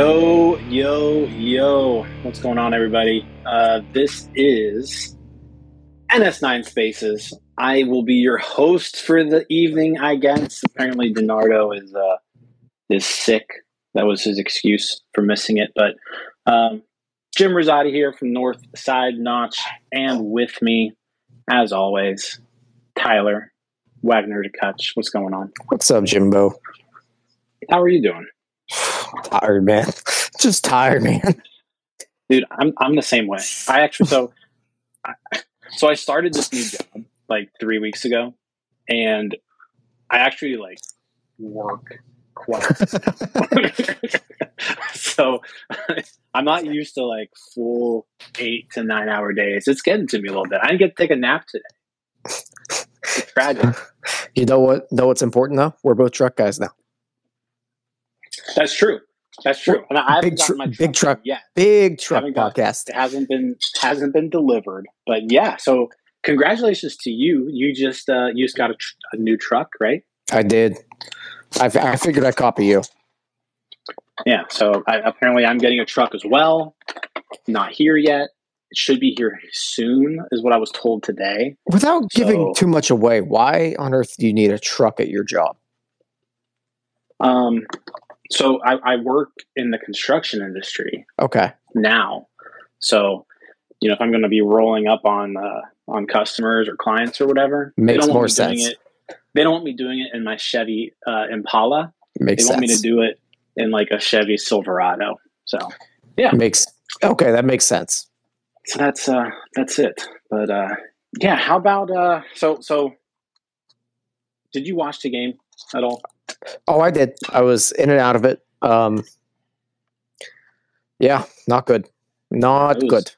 Yo, yo, yo. What's going on, everybody? Uh, this is NS9 Spaces. I will be your host for the evening, I guess. Apparently, Donardo is uh, is sick. That was his excuse for missing it. But um, Jim Rosati here from North Side Notch, and with me, as always, Tyler Wagner to Kutch. What's going on? What's up, Jimbo? How are you doing? tired, man. Just tired, man. Dude, I'm I'm the same way. I actually so so I started this new job like three weeks ago, and I actually like work quite. so I'm not used to like full eight to nine hour days. It's getting to me a little bit. I didn't get to take a nap today. It's tragic. You know what? Know what's important though? We're both truck guys now. That's true. That's true. And I big, tr- my truck big truck, yet. big truck got- podcast. It hasn't been hasn't been delivered, but yeah. So congratulations to you. You just uh, you just got a, tr- a new truck, right? I did. I, f- I figured I'd copy you. Yeah. So I, apparently, I'm getting a truck as well. Not here yet. It should be here soon, is what I was told today. Without giving So- too much away, why on earth do you need a truck at your job? Um, so I, I work in the construction industry Okay. now. So, you know, if I'm going to be rolling up on uh, on customers or clients or whatever, they Makes don't more want me doing sense. it. They don't want me doing it in my Chevy uh, Impala. Makes they want me to do it in like a Chevy Silverado. So, yeah, Makes okay. That makes sense. so that's uh that's it. But uh yeah, how about uh so so did you watch the game at all? Oh, I did. I was in and out of it. Um, yeah, not good. Not It was- good.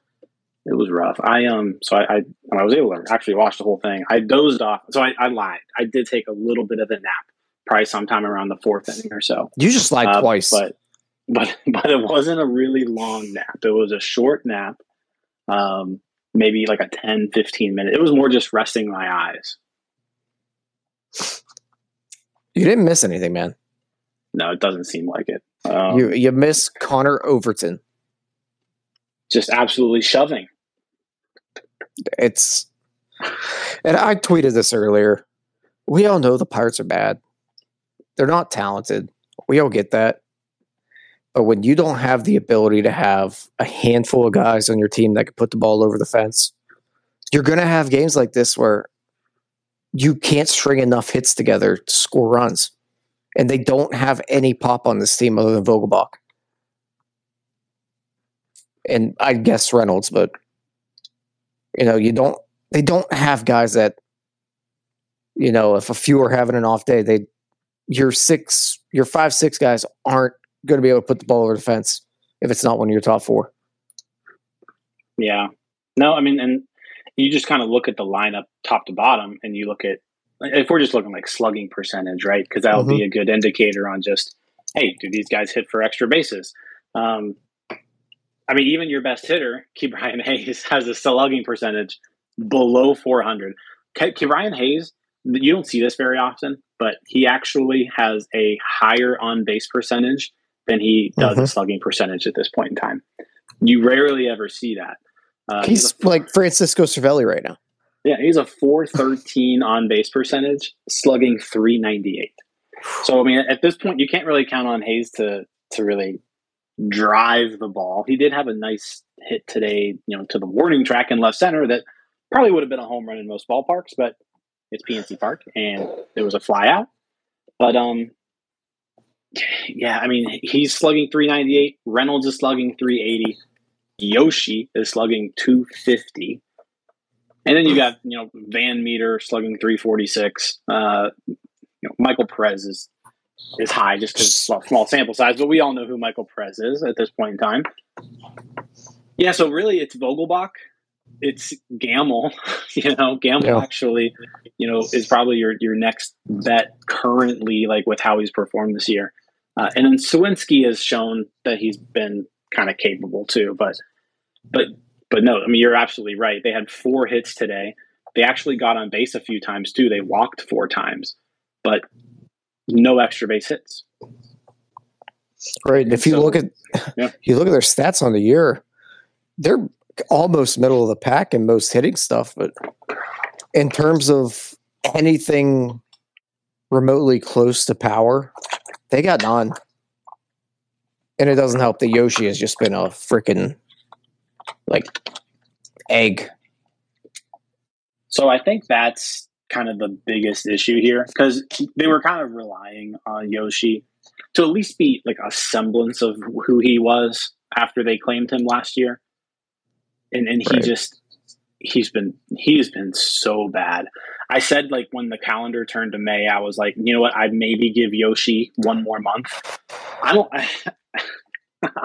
It was rough. I um so I, I I was able to actually watch the whole thing, I dozed off. So I, I lied. I did take a little bit of a nap, probably sometime around the fourth inning or so. You just lied Uh, twice. But but but it wasn't a really long nap. It was a short nap. Um maybe like a 10, 15 minute. It was more just resting my eyes. You didn't miss anything, man. No, it doesn't seem like it. Um, you you miss Connor Overton. just absolutely shoving. It's and I tweeted this earlier. We all know the Pirates are bad. They're not talented. We all get that. But when you don't have the ability to have a handful of guys on your team that can put the ball over the fence, you're going to have games like this where you can't string enough hits together to score runs. And they don't have any pop on this team other than Vogelbach. And I guess Reynolds, but you know, you don't they don't have guys that you know, if a few are having an off day, they your six your five, six guys aren't gonna be able to put the ball over the fence if it's not one of your top four. Yeah. No, I mean, and you just kind of look at the lineup top to bottom and you look at, if we're just looking like slugging percentage, right? Because that'll be a good indicator on just, hey, do these guys hit for extra bases? Um, I mean, even your best hitter, Ke'Bryan Hayes, has a slugging percentage below 400. Ke'Bryan Hayes, you don't see this very often, but he actually has a higher on base percentage than he does a Mhm. slugging percentage at this point in time. You rarely ever see that. Uh, He's a- like Francisco Cervelli right now. yeah, he's a 413 on base percentage, slugging 398. So I mean, at this point, you can't really count on Hayes to to really drive the ball. He did have a nice hit today, you know, to the warning track in left center that probably would have been a home run in most ballparks, but it's PNC Park and it was a fly out. But um, yeah, I mean, he's slugging 398. Reynolds is slugging 380. Yoshi is slugging 250. And then you got, you know, Van Meter slugging 346. Uh, you know, Michael Perez is is high just because well, small sample size, but we all know who Michael Perez is at this point in time. Yeah, so really it's Vogelbach, it's Gamble. You know, Gamble Yeah. actually, you know, is probably your your next bet currently, like with how he's performed this year. Uh, and then Suwinski has shown that he's been kind of capable too, but but but no, I mean you're absolutely right. They had four hits today. They actually got on base a few times too. They walked four times, but no extra base hits. Right. And if you So- look at Yeah. you look at their stats on the year, they're almost middle of the pack in most hitting stuff, but in terms of anything remotely close to power, they got none. And it doesn't help that Yoshi has just been a freaking like egg. So I think that's kind of the biggest issue here because they were kind of relying on Yoshi to at least be like a semblance of who he was after they claimed him last year. And and he Right. just he's been he's been so bad. I said like when the calendar turned to May, I was like, you know what, I'd maybe give Yoshi one more month. I don't I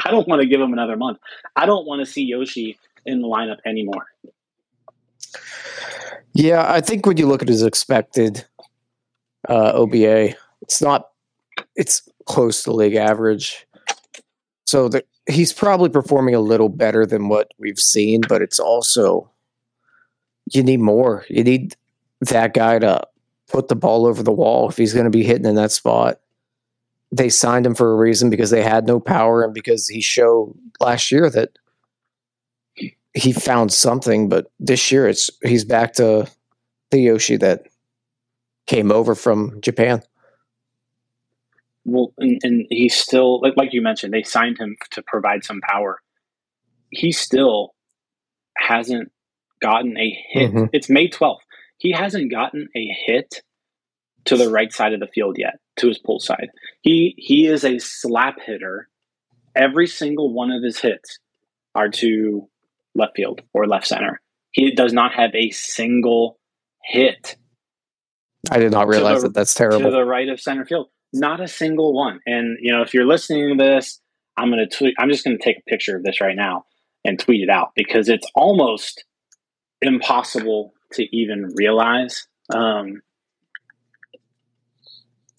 don't want to give him another month. I don't want to see Yoshi in the lineup anymore. Yeah, I think when you look at his expected uh, OBA, it's not it's close to league average. So the, he's probably performing a little better than what we've seen, but it's also you need more. You need that guy to put the ball over the wall if he's going to be hitting in that spot. They signed him for a reason because they had no power and because he showed last year that he found something, but this year it's he's back to the Yoshi that came over from Japan. Well, and, and he's still like, like you mentioned, they signed him to provide some power. He still hasn't gotten a hit. Mhm. It's May twelfth. He hasn't gotten a hit to the right side of the field yet, to his pull side. He he is a slap hitter. Every single one of his hits are to left field or left center. He does not have a single hit I did not realize the- that that's terrible. to the right of center field. Not a single one. And you know, if you're listening to this, I'm gonna tweet. I'm just gonna take a picture of this right now and tweet it out because it's almost impossible to even realize. Um,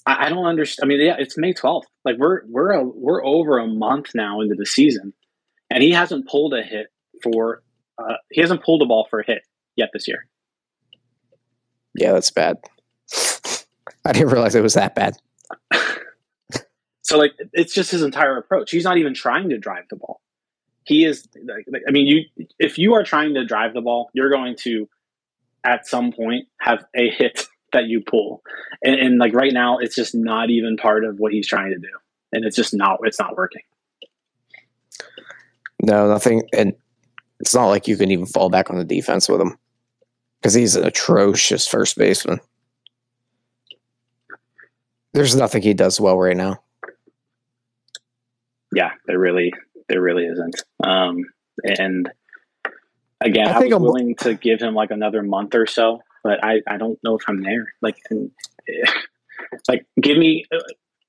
I, I don't understand. I mean, yeah, it's May 12th. Like we're we're a, we're over a month now into the season, and he hasn't pulled a hit for. Uh, he hasn't pulled a ball for a hit yet this year. yeah, that's bad. I didn't realize it was that bad. So like it's just his entire approach. He's not even trying to drive the ball. He is like- I mean you if you are trying to drive the ball, you're going to at some point have a hit that you pull. And, and like right now it's just not even part of what he's trying to do. And it's just not it's not working. No, nothing, and it's not like you can even fall back on the defense with him because he's an atrocious first baseman. There's nothing he does well right now. Yeah, there really there really isn't. Um and again, I I, think was I'm- willing to give him like another month or so, but I I don't know if I'm there. Like and like give me uh,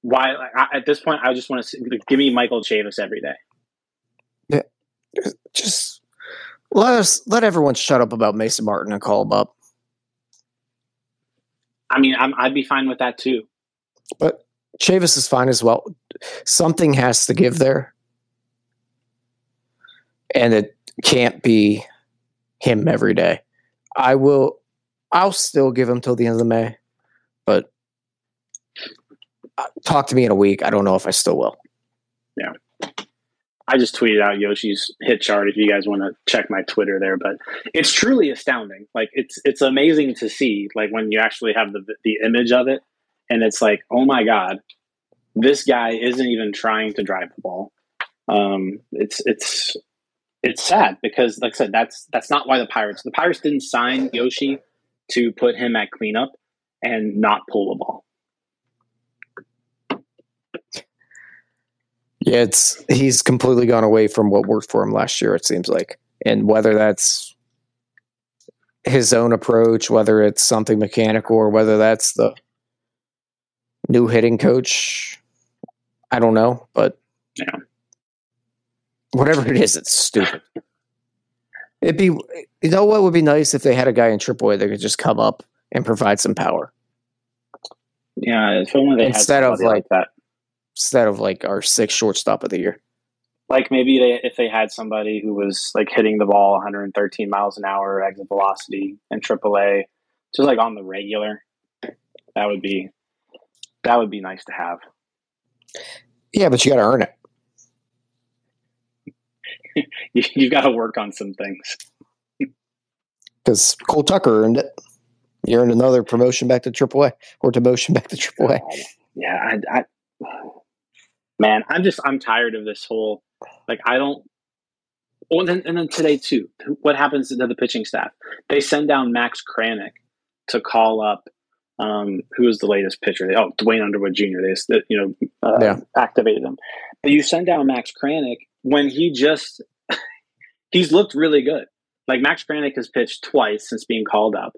why like, I, at this point I just want to like, give me Michael Chavis every day. Yeah, Just let us let everyone shut up about Mason Martin and call him up. I mean, I'm, I'd be fine with that too. But Chavis is fine as well. Something has to give there. And it can't be him every day. I will I'll still give him till the end of May, but uh, talk to me in a week. I don't know if I still will. Yeah. I just tweeted out Yoshi's hit chart if you guys want to check my Twitter there, but it's truly astounding. Like it's it's amazing to see like when you actually have the the image of it and it's like, "Oh my god, this guy isn't even trying to drive the ball." Um it's it's it's sad because like I said that's that's not why the Pirates the Pirates didn't sign Yoshi to put him at cleanup and not pull the ball. Yeah, it's he's completely gone away from what worked for him last year, it seems like. And whether that's his own approach, whether it's something mechanical or whether that's the new hitting coach, I don't know. But Yeah. whatever it is, it's stupid. It'd be you know what would be nice if they had a guy in AAA that could just come up and provide some power Yeah, if only they Instead had of, somebody like that. instead of like our sixth shortstop of the year. like maybe they if they had somebody who was like hitting the ball 113 miles an hour exit velocity in AAA, just like on the regular, that would be that would be nice to have. Yeah, but you got to earn it. you, you got to work on some things. Because Cole Tucker earned it. You earned another promotion back to AAA or demotion back to AAA. Yeah, I, I, man, I'm just I'm tired of this whole like I don't. Oh, and then, and then today too, what happens to the pitching staff? They send down Max Kranick to call up um, who is the latest pitcher? They, oh, Duane Underwood Jr. They, you know, uh, yeah. activated him. But you send down Max Kranick when he just he's looked really good. Like Max Kranick has pitched twice since being called up,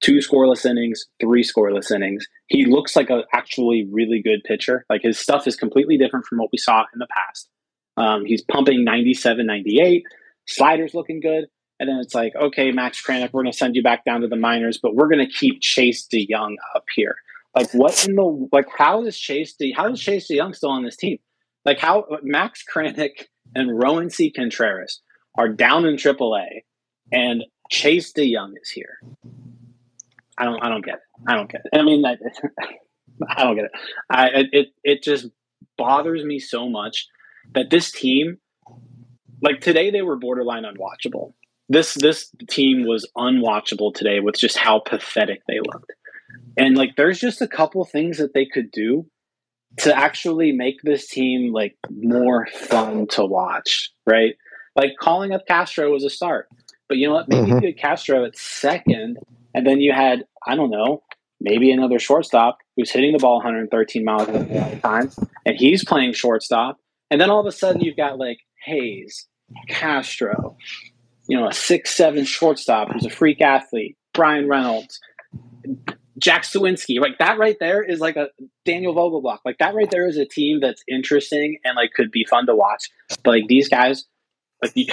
two scoreless innings, three scoreless innings. He looks like a actually really good pitcher. Like his stuff is completely different from what we saw in the past. Um, he's pumping 97, 98. Sliders looking good. And then it's like, okay, Max Kranick, we're going to send you back down to the minors, but we're going to keep Chase DeYoung up here. Like, what in the like? How is Chase De, how is Chase DeYoung still on this team? Like, how Max Kranick and Roansy Contreras are down in AAA, and Chase DeYoung is here. I don't. I don't get it. I don't get it. I mean, I, I don't get it. I it it just bothers me so much that this team, like today, they were borderline unwatchable this this team was unwatchable today with just how pathetic they looked. And like there's just a couple things that they could do to actually make this team like more fun to watch, right? Like calling up Castro was a start. But you know what? Maybe mm-hmm. you had Castro at second, and then you had, I don't know, maybe another shortstop who's hitting the ball 113 miles at a time, and he's playing shortstop. And then all of a sudden you've got like Hayes, Castro, you know, a six seven shortstop who's a freak athlete, Bryan Reynolds, Jack Suwinski, like that right there is like a Daniel Vogelbach. Like that right there is a team that's interesting and like could be fun to watch. But like these guys, like the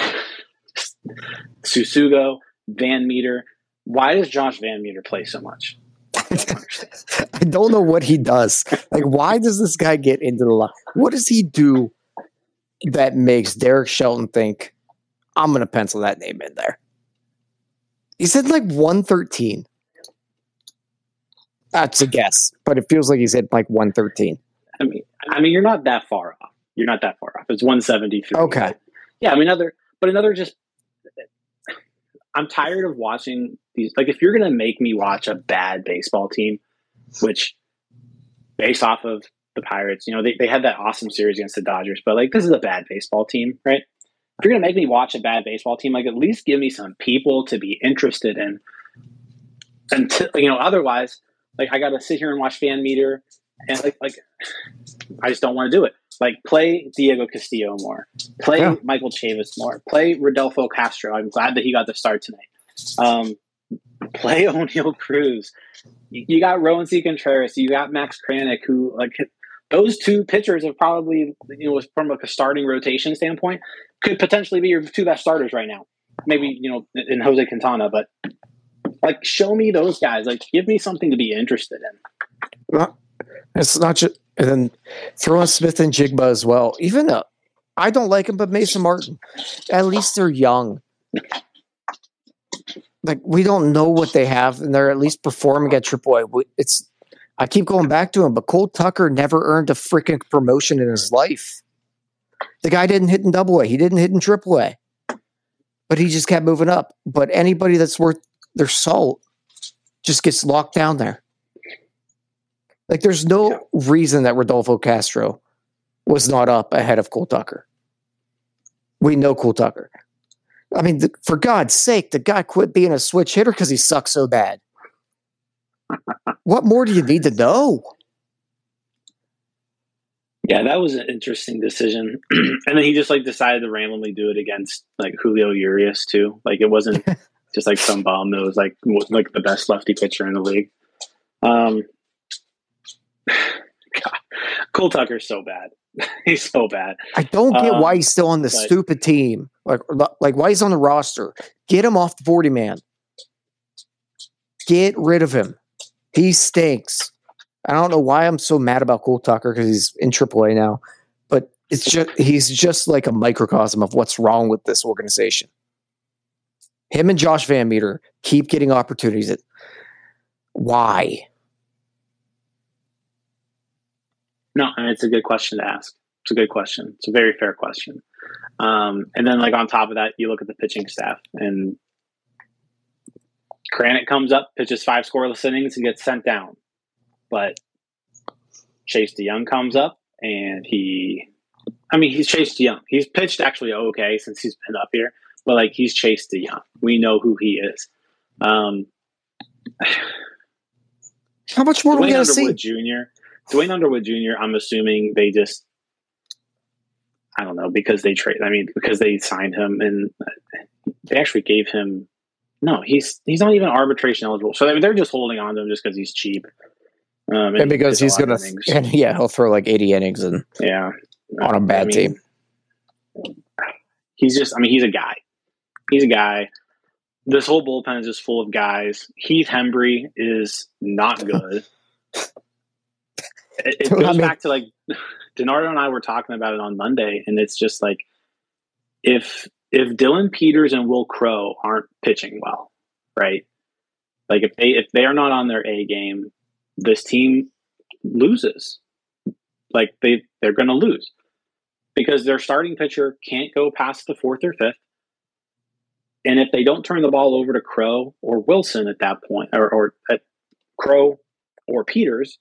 Tsutsugo, Van Meter. Why does Josh Van Meter play so much? I don't, I don't know what he does. Like, why does this guy get into the line? What does he do that makes Derek Shelton think I'm going to pencil that name in there. He said like 113. That's a guess, but it feels like he's hit like 113. I mean, I mean, you're not that far off. You're not that far off. It's 173. Okay. Yeah, I mean, another, but another just. I'm tired of watching these. Like, if you're going to make me watch a bad baseball team, which, based off of the Pirates, you know, they, they had that awesome series against the Dodgers, but like, this is a bad baseball team, right? if you're going to make me watch a bad baseball team, like at least give me some people to be interested in. And you know, otherwise, like I got to sit here and watch Van Meter, and like like I just don't want to do it. Like play Diego Castillo more, play yeah. Michael Chavis more, play Rodolfo Castro. I'm glad that he got the start tonight. Um, play Oneil Cruz. You, you got C Contreras. You got Max Kranick, who like those two pitchers have probably, you know, from like a starting rotation standpoint, could potentially be your two best starters right now. Maybe, you know, in Jose Quintana, but like show me those guys. Like give me something to be interested in. It's not just and then throw in Smith-Njigba as well. Even uh, I don't like him, but Mason Martin. At least they're young. Like we don't know what they have, and they're at least performing at AAA. It's I keep going back to him, but Cole Tucker never earned a freaking promotion in his life. The guy didn't hit in double A, he didn't hit in triple A, but he just kept moving up. But anybody that's worth their salt just gets locked down there. Like there's no yeah. reason that Rodolfo Castro was not up ahead of Cole Tucker. We know Cole Tucker. I mean, the, for God's sake, the guy quit being a switch hitter because he sucks so bad what more do you need to know? Yeah, that was an interesting decision. and then he just like decided to randomly do it against like Julio Urias too. Like it wasn't just like some bum that was like like the best lefty pitcher in the league. Um, God, Cole Tucker's so bad. he's so bad. I don't get um, why he's still on the but, stupid team. Like like why he's on the roster. Get him off the forty man. Get rid of him. He stinks. I don't know why I'm so mad about Cole Tucker because he's in AAA now, but it's just he's just like a microcosm of what's wrong with this organization. Him and Josh Van Meter keep getting opportunities. At, why? No, it's a good question to ask. It's a good question. It's a very fair question. Um, and then, like on top of that, you look at the pitching staff, and Kranick comes up, pitches five scoreless innings, and gets sent down. But Chase DeYoung comes up, and he, I mean, he's Chase DeYoung. He's pitched actually okay since he's been up here, but like he's Chase DeYoung. We know who he is. Um, How much more do we Duane got to see? Jr. Duane Underwood Jr. I'm assuming they just, I don't know, because they trade. I mean, because they signed him and they actually gave him. No, he's he's not even arbitration eligible. So I mean, they're just holding on to him just because he's cheap. Um, And because he's pitched a lot gonna, and yeah, he'll throw like eighty innings and yeah, on a bad I mean, team. He's just. I mean, he's a guy. He's a guy. This whole bullpen is just full of guys. Heath Hembree is not good. it, it I goes mean- back to like Donardo and I were talking about it on Monday, and it's just like if if Dillon Peters and Wil Crowe aren't pitching well, right? Like if they if they are not on their A game, this team loses. Like they they're going to lose because their starting pitcher can't go past the fourth or fifth. And if they don't turn the ball over to Crowe or Wilson at that point, or, or at Crowe or Peters,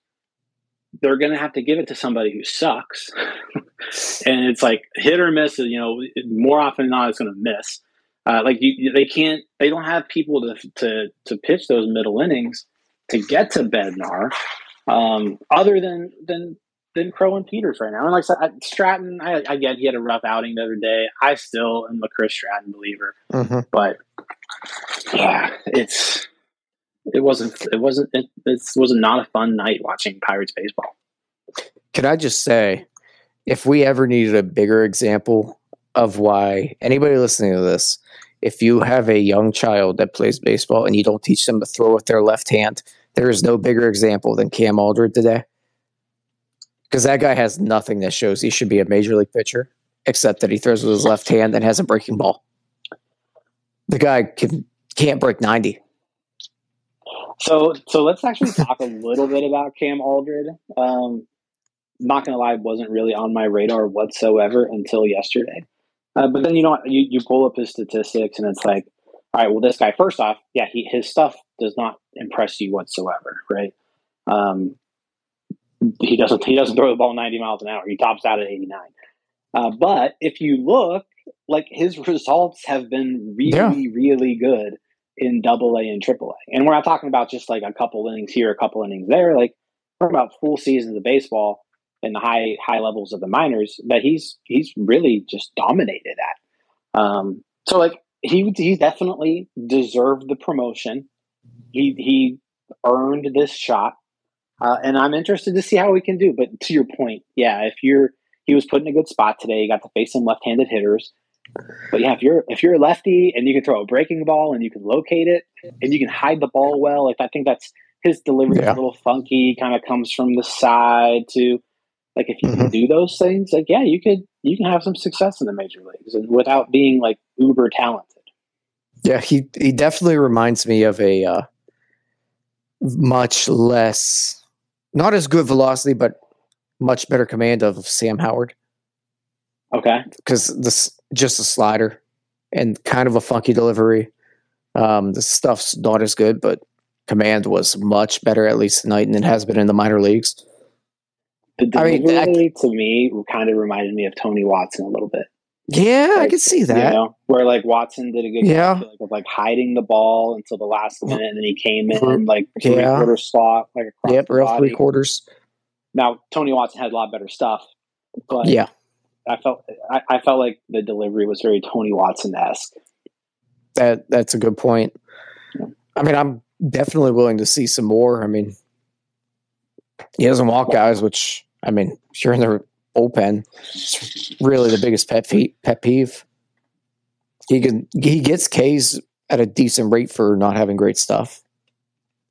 they're going to have to give it to somebody who sucks. and it's like hit or miss. You know, more often than not, it's going to miss. Uh, like you, they can't, they don't have people to to to pitch those middle innings to get to Bednar, um, other than than than Crowe and Peters right now. And like I said, Stratton, I, I get he had a rough outing the other day. I still am a Chris Stratton believer, Mhm. but yeah, it's it wasn't it wasn't it, it was not a fun night watching Pirates baseball. Can I just say, if we ever needed a bigger example of why anybody listening to this, if you have a young child that plays baseball and you don't teach them to throw with their left hand, there is no bigger example than Cam Alldred today. Because that guy has nothing that shows he should be a major league pitcher, except that he throws with his left hand and has a breaking ball. The guy can can't break ninety. So so let's actually talk a little bit about Cam Alldred. Um, not gonna lie, wasn't really on my radar whatsoever until yesterday. Uh, but then you know you you pull up his statistics and it's like, all right, well this guy first off, yeah, he his stuff does not impress you whatsoever, right? Um, he doesn't he doesn't throw the ball ninety miles an hour. He tops out at eighty nine. Uh, but if you look, like his results have been really Yeah. really good in double A and triple A. And we're not talking about just like a couple innings here, a couple innings there. Like we're talking about full seasons of baseball and the high high levels of the minors that he's he's really just dominated at. Um, so like he he definitely deserved the promotion. He he earned this shot. Uh, and I'm interested to see how we can do. But to your point, yeah, if you're he was put in a good spot today, you got to face some left-handed hitters. But yeah, if you're if you're a lefty and you can throw a breaking ball and you can locate it and you can hide the ball well, like I think that's his delivery is Yeah. a little funky, kind of comes from the side to like if you Mm-hmm. can do those things, like yeah, you could you can have some success in the major leagues and without being like uber talented. Yeah, he he definitely reminds me of a uh, much less, not as good velocity, but much better command of Sam Howard Okay. because this just a slider and kind of a funky delivery. Um, the stuff's not as good, but command was much better at least tonight, and it has been in the minor leagues. The I mean, delivery I- to me kind of reminded me of Tony Watson a little bit. Yeah, I Like, can see You that. know, where like Watson did a good Yeah. job like, of like hiding the ball until the last minute, and then he came in Mhm. like three Yeah. quarter slot, like across Yep, real body. three quarters. Now Tony Watson had a lot better stuff, but Yeah, I felt I, I felt like the delivery was very Tony Watson esque. that that's a good point. Yeah. I mean, I'm definitely willing to see some more. I mean, he doesn't walk guys, which I mean, if you're in the bullpen, it's really the biggest pet peeve. Pet peeve. He can he gets K's at a decent rate for not having great stuff,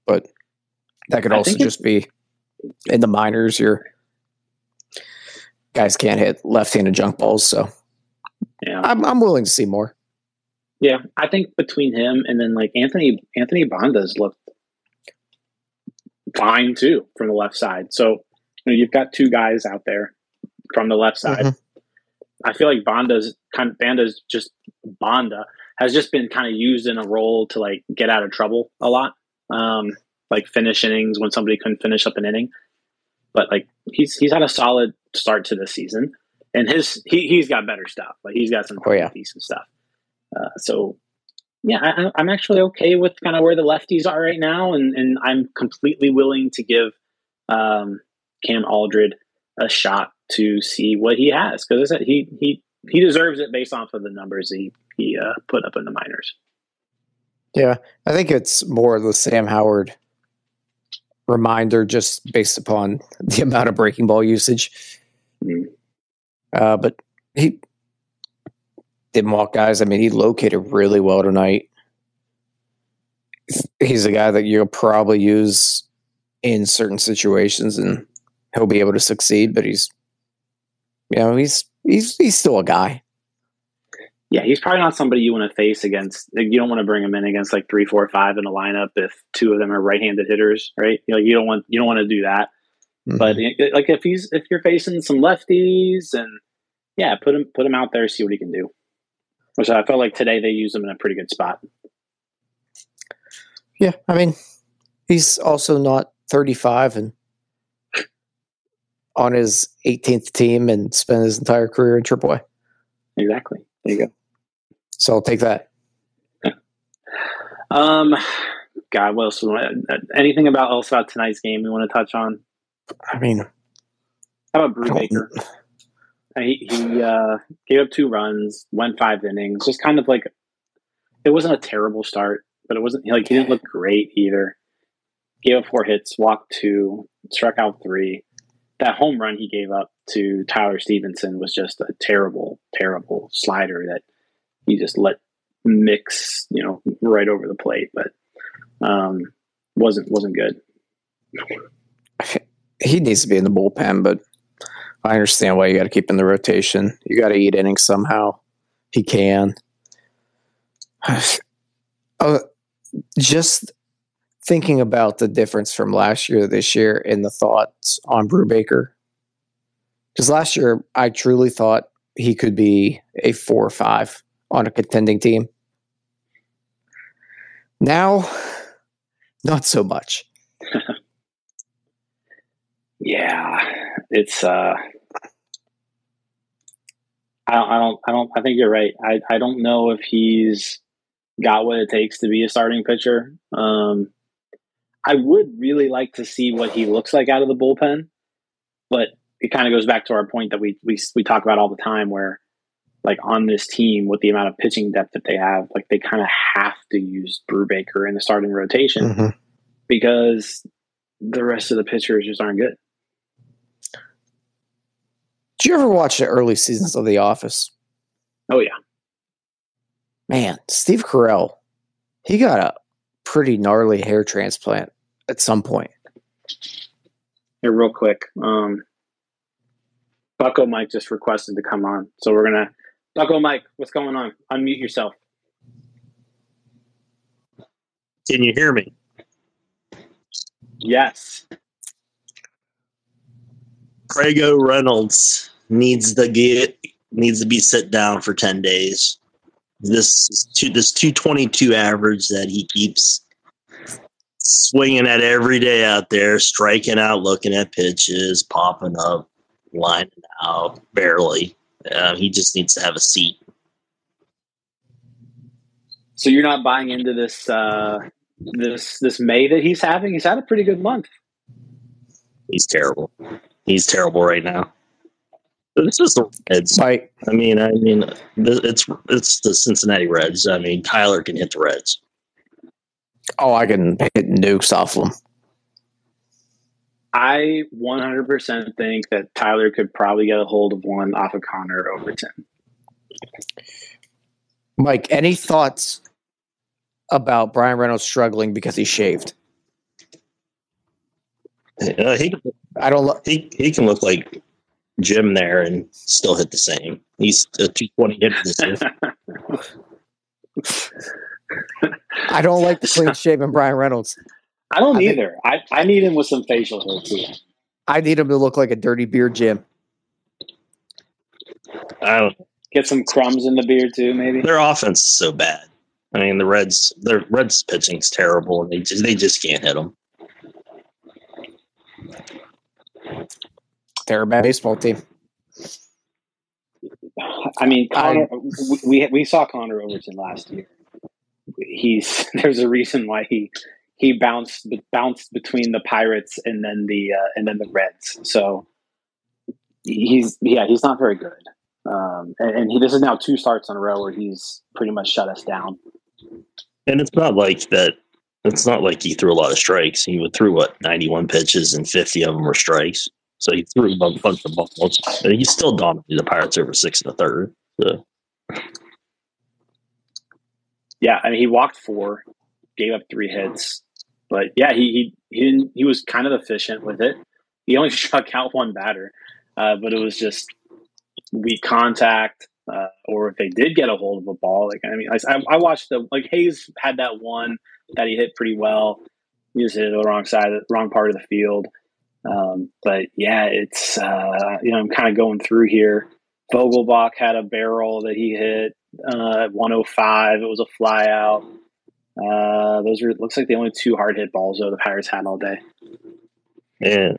but that could also just be in the minors. Your guys can't hit left-handed junk balls, so Yeah, I'm I'm willing to see more. yeah. I think between him and then like Anthony Anthony Banda's looked fine too from the left side. So you know, you've got two guys out there from the left side. I feel like Banda's kind of Banda's just Banda has just been kind of used in a role to like get out of trouble a lot. Um, like finish innings when somebody couldn't finish up an inning. But like he's he's had a solid start to the season, and his he he's got better stuff. Like he's got some Oh, yeah. decent stuff. Uh, so yeah, I, I'm actually okay with kind of where the lefties are right now, and and I'm completely willing to give um, Cam Alldred a shot to see what he has because he he he deserves it based off of the numbers he he uh, put up in the minors. Yeah, I think it's more of the Sam Howard reminder just based upon the amount of breaking ball usage. Mm. Uh, but he didn't walk guys. I mean, he located really well tonight. He's a guy that you'll probably use in certain situations and he'll be able to succeed, but he's, you know, he's, he's, he's still a guy. Yeah, he's probably not somebody you want to face against. Like, you don't want to bring him in against like three, four, five in a lineup if two of them are right-handed hitters, right? You know, you don't want you don't want to do that. Mm-hmm. But eh, eh, like if he's if you're facing some lefties and yeah, put him put him out there, see what he can do. Which I felt like today they used him in a pretty good spot. Yeah, I mean, he's also not 35 and on his 18th team and spent his entire career in AAA. Exactly. There you go. So I'll take that. Um, God, what else? Anything about else about tonight's game we want to touch on? I mean, How about don't- Brubaker? He, he uh, gave up two runs, went five innings. Just kind of like it wasn't a terrible start, but it wasn't like he didn't look great either. Gave up four hits, walked two, struck out three. That home run he gave up to Tyler Stephenson was just a terrible, terrible slider that he just let mix, you know, right over the plate. But um, wasn't wasn't good. he needs to be in the bullpen, but I understand why you got to keep in the rotation. You got to eat innings somehow. He can. Uh, just thinking about the difference from last year to this year and the thoughts on Brubaker. Because last year, I truly thought he could be a four or five on a contending team. Now, not so much. Yeah, it's. uh I don't. I don't. I don't. I think you're right. I. I don't know if he's got what it takes to be a starting pitcher. Um, I would really like to see what he looks like out of the bullpen, but it kind of goes back to our point that we we we talk about all the time, where like on this team with the amount of pitching depth that they have, like they kind of have to use Brubaker in the starting rotation mm-hmm. because the rest of the pitchers just aren't good. Did you ever watch the early seasons of The Office? Oh yeah. Man, Steve Carell, he got a pretty gnarly hair transplant at some point. Here, real quick. Um, Bucko Mike just requested to come on, so we're gonna. Bucko Mike, what's going on? Unmute yourself. Can you hear me? Yes. Craig Reynolds needs to get needs to be sit down for ten days. This two, this two twenty two average that he keeps swinging at every day out there, striking out, looking at pitches, popping up, lining out, barely. Uh, he just needs to have a seat. So you're not buying into this uh, this this May that he's having? He's had a pretty good month. He's terrible. He's terrible right now. This is the Reds. Mike, I mean, I mean, it's it's the Cincinnati Reds. I mean, Tyler can hit the Reds. Oh, I can hit nukes off them. I 100% think that Tyler could probably get a hold of one off of Connor Overton. Mike, any thoughts about Bryan Reynolds struggling because he shaved? Uh, he I don't. Lo- he he can look like Jim there and still hit the same. He's a two twenty hitter this year. I don't like the clean shaven Bryan Reynolds. I don't I think- either. I, I need him with some facial hair too. I need him to look like a dirty beard Jim. I don't. Get some crumbs in the beard too, maybe. Their offense is so bad. I mean, the Reds, their Reds pitching's terrible, and they just they just can't hit them. They're a bad baseball team. I mean, Connor, we we saw Connor Overton last year. He's there's a reason why he he bounced bounced between the Pirates and then the uh, and then the Reds. So he's yeah he's not very good. Um, and, and he this is now two starts in a row where he's pretty much shut us down. And it's not like that. It's not like he threw a lot of strikes. He threw what ninety one pitches and fifty of them were strikes. So he threw a bunch of balls. And he still dominated the Pirates over six and a third. So. Yeah, I mean he walked four, gave up three hits, but yeah, he he he, didn't. he was kind of efficient with it. He only struck out one batter, uh, but it was just weak contact. Uh, or if they did get a hold of a ball, like I mean, I, I watched the like Hayes had that one that he hit pretty well. He just hit it the wrong side, the wrong part of the field. Um, but yeah, it's uh, you know I'm kind of going through here. Vogelbach had a barrel that he hit uh, at 105. It was a fly out. Uh, those are looks like the only two hard hit balls though the Pirates had all day. Yeah,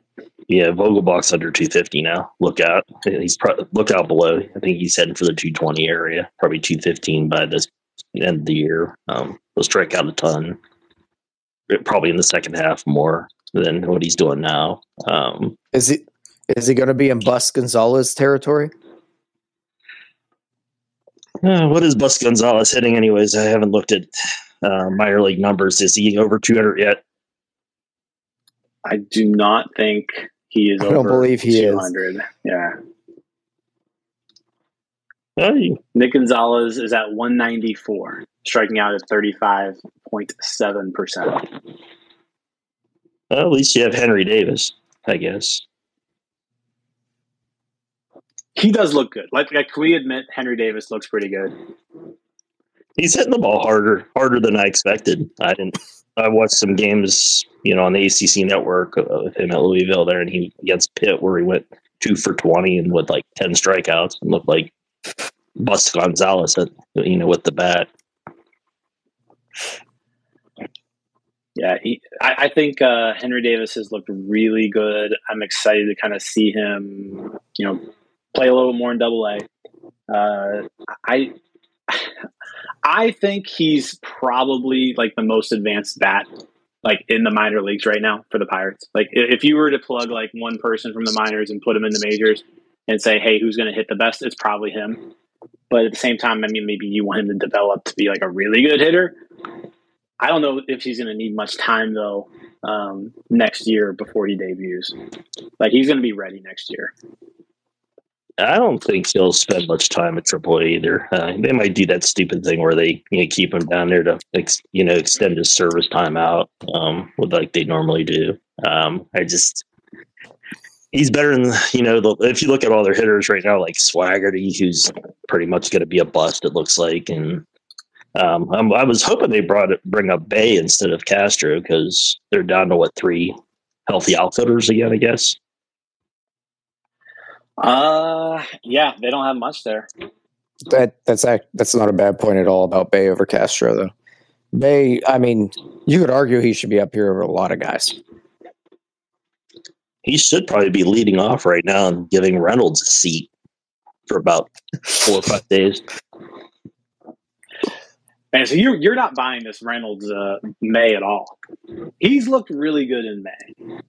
yeah. Vogelbach's under 250 now. Look out. He's pro- look out below. I think he's heading for the 220 area. Probably 215 by this end of the year. Um, he'll strike out a ton. Probably in the second half more than what he's doing now. Um, is he is he going to be in Bus Gonzalez territory? Uh, what is Bus Gonzalez hitting, anyways? I haven't looked at uh, minor league numbers. Is he over 200 yet? I do not think he is. I don't believe he 200. is. Yeah. Hey. Nick Gonzalez is at 194, striking out at 35.7%. Well, at least you have Henry Davis, I guess. He does look good. Like, like can we admit Henry Davis looks pretty good? He's hitting the ball harder, harder than I expected. I didn't. I watched some games, you know, on the ACC network with him at Louisville there, and he against Pitt where he went two for twenty and with like ten strikeouts and looked like Bus Gonzalez, at, you know, with the bat. Yeah, he, I, I, think uh, Henry Davis has looked really good. I'm excited to kind of see him, you know, play a little more in Double A. Uh, I I think he's probably like the most advanced bat like in the minor leagues right now for the Pirates. Like if you were to plug like one person from the minors and put him in the majors and say, hey, who's going to hit the best? It's probably him. But at the same time, I mean, maybe you want him to develop to be like a really good hitter. I don't know if he's going to need much time though um, next year before he debuts. Like he's going to be ready next year. I don't think he'll spend much time at AAA either. Uh, they might do that stupid thing where they you know, keep him down there to ex, you know extend his service time out, um, with like they normally do. Um, I just he's better than you know. The, if you look at all their hitters right now, like Swaggerty, who's pretty much going to be a bust, it looks like, and um, i was hoping they brought it, bring up Bae instead of Castro because they're down to what three healthy outfielders again, I guess. Uh, yeah, they don't have much there. That that's that's not a bad point at all about Bae over Castro though. Bae, I mean, you could argue he should be up here over a lot of guys. He should probably be leading off right now and giving Reynolds a seat for about four or five days. And so you're you're not buying this Reynolds uh, May at all. He's looked really good in May.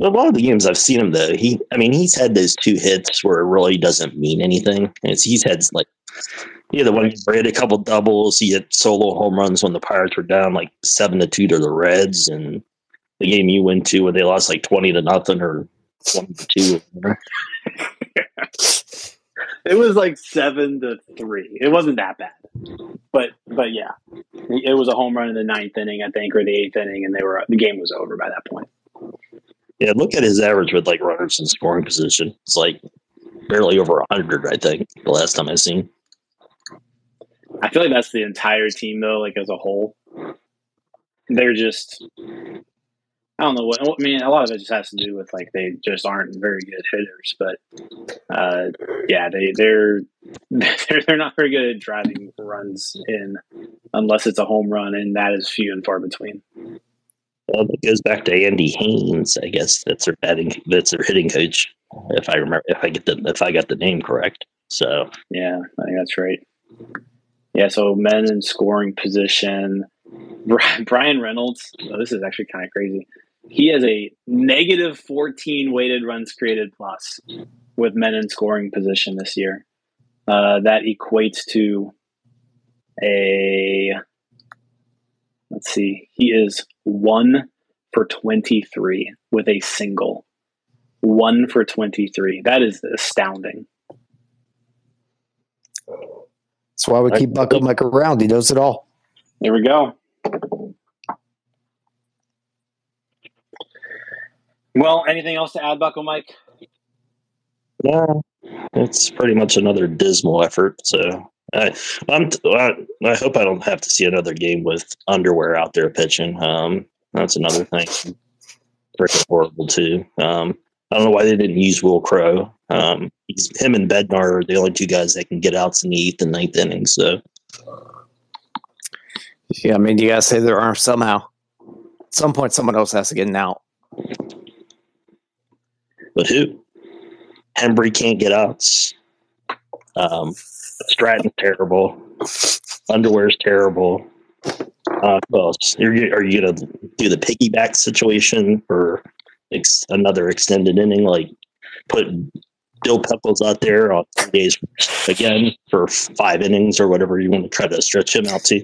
A lot of the games I've seen him though, he I mean he's had those two hits where it really doesn't mean anything. It's, he's had like yeah, the one he had a couple doubles, he hit solo home runs when the Pirates were down like seven to two to the Reds, and the game you went to where they lost like twenty to nothing or twenty to two. it was like seven to three. It wasn't that bad, but but yeah, it was a home run in the ninth inning, I think, or the eighth inning, and they were the game was over by that point. Yeah, look at his average with like runners in scoring position. It's like barely over hundred, I think. The last time I seen. I feel like that's the entire team though, like as a whole. They're just I don't know what. I mean, a lot of it just has to do with like they just aren't very good hitters. But uh, yeah, they they're they're they're not very good at driving runs in unless it's a home run, and that is few and far between. Well, it goes back to Andy Haines, I guess that's their batting, that's their hitting coach, if I remember, if I get the if I got the name correct. So yeah, I think that's right. Yeah, so men in scoring position. Bryan Reynolds. Oh, this is actually kind of crazy. He has a negative 14 weighted runs created plus with men in scoring position this year. Uh, that equates to a let's see, he is one for 23 with a single. One for 23. That is astounding. That's why we keep Bucko Mike around. He knows it all. There we go. Well, anything else to add, Buckle Mike? Yeah, it's pretty much another dismal effort. So I, I'm, I, I hope I don't have to see another game with underwear out there pitching. Um, that's another thing. Freaking horrible too. Um, I don't know why they didn't use Wil Crowe. Um, he's, him and Bednar are the only two guys that can get outs in the eighth and ninth innings. So, yeah, I mean, you gotta say there are somehow. At some point, someone else has to get an out. But who? Hembree can't get outs. Um, Stratton's terrible. Underwear's terrible. Uh, well, are you, going to do the piggyback situation for ex- another extended inning? Like put Bill Puckles out there on three days again for five innings or whatever you want to try to stretch him out to?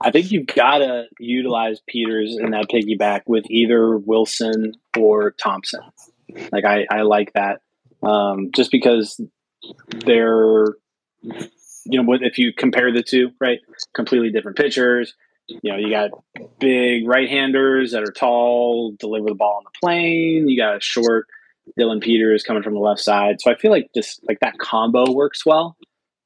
I think you've got to utilize Peters in that piggyback with either Wilson or Thompson. Like I, I like that um, just because they're you know if you compare the two right? Completely different pitchers. You know you got big right-handers that are tall deliver the ball on the plane. You got a short dillon peters coming from the left side. So i feel like just like that combo works well.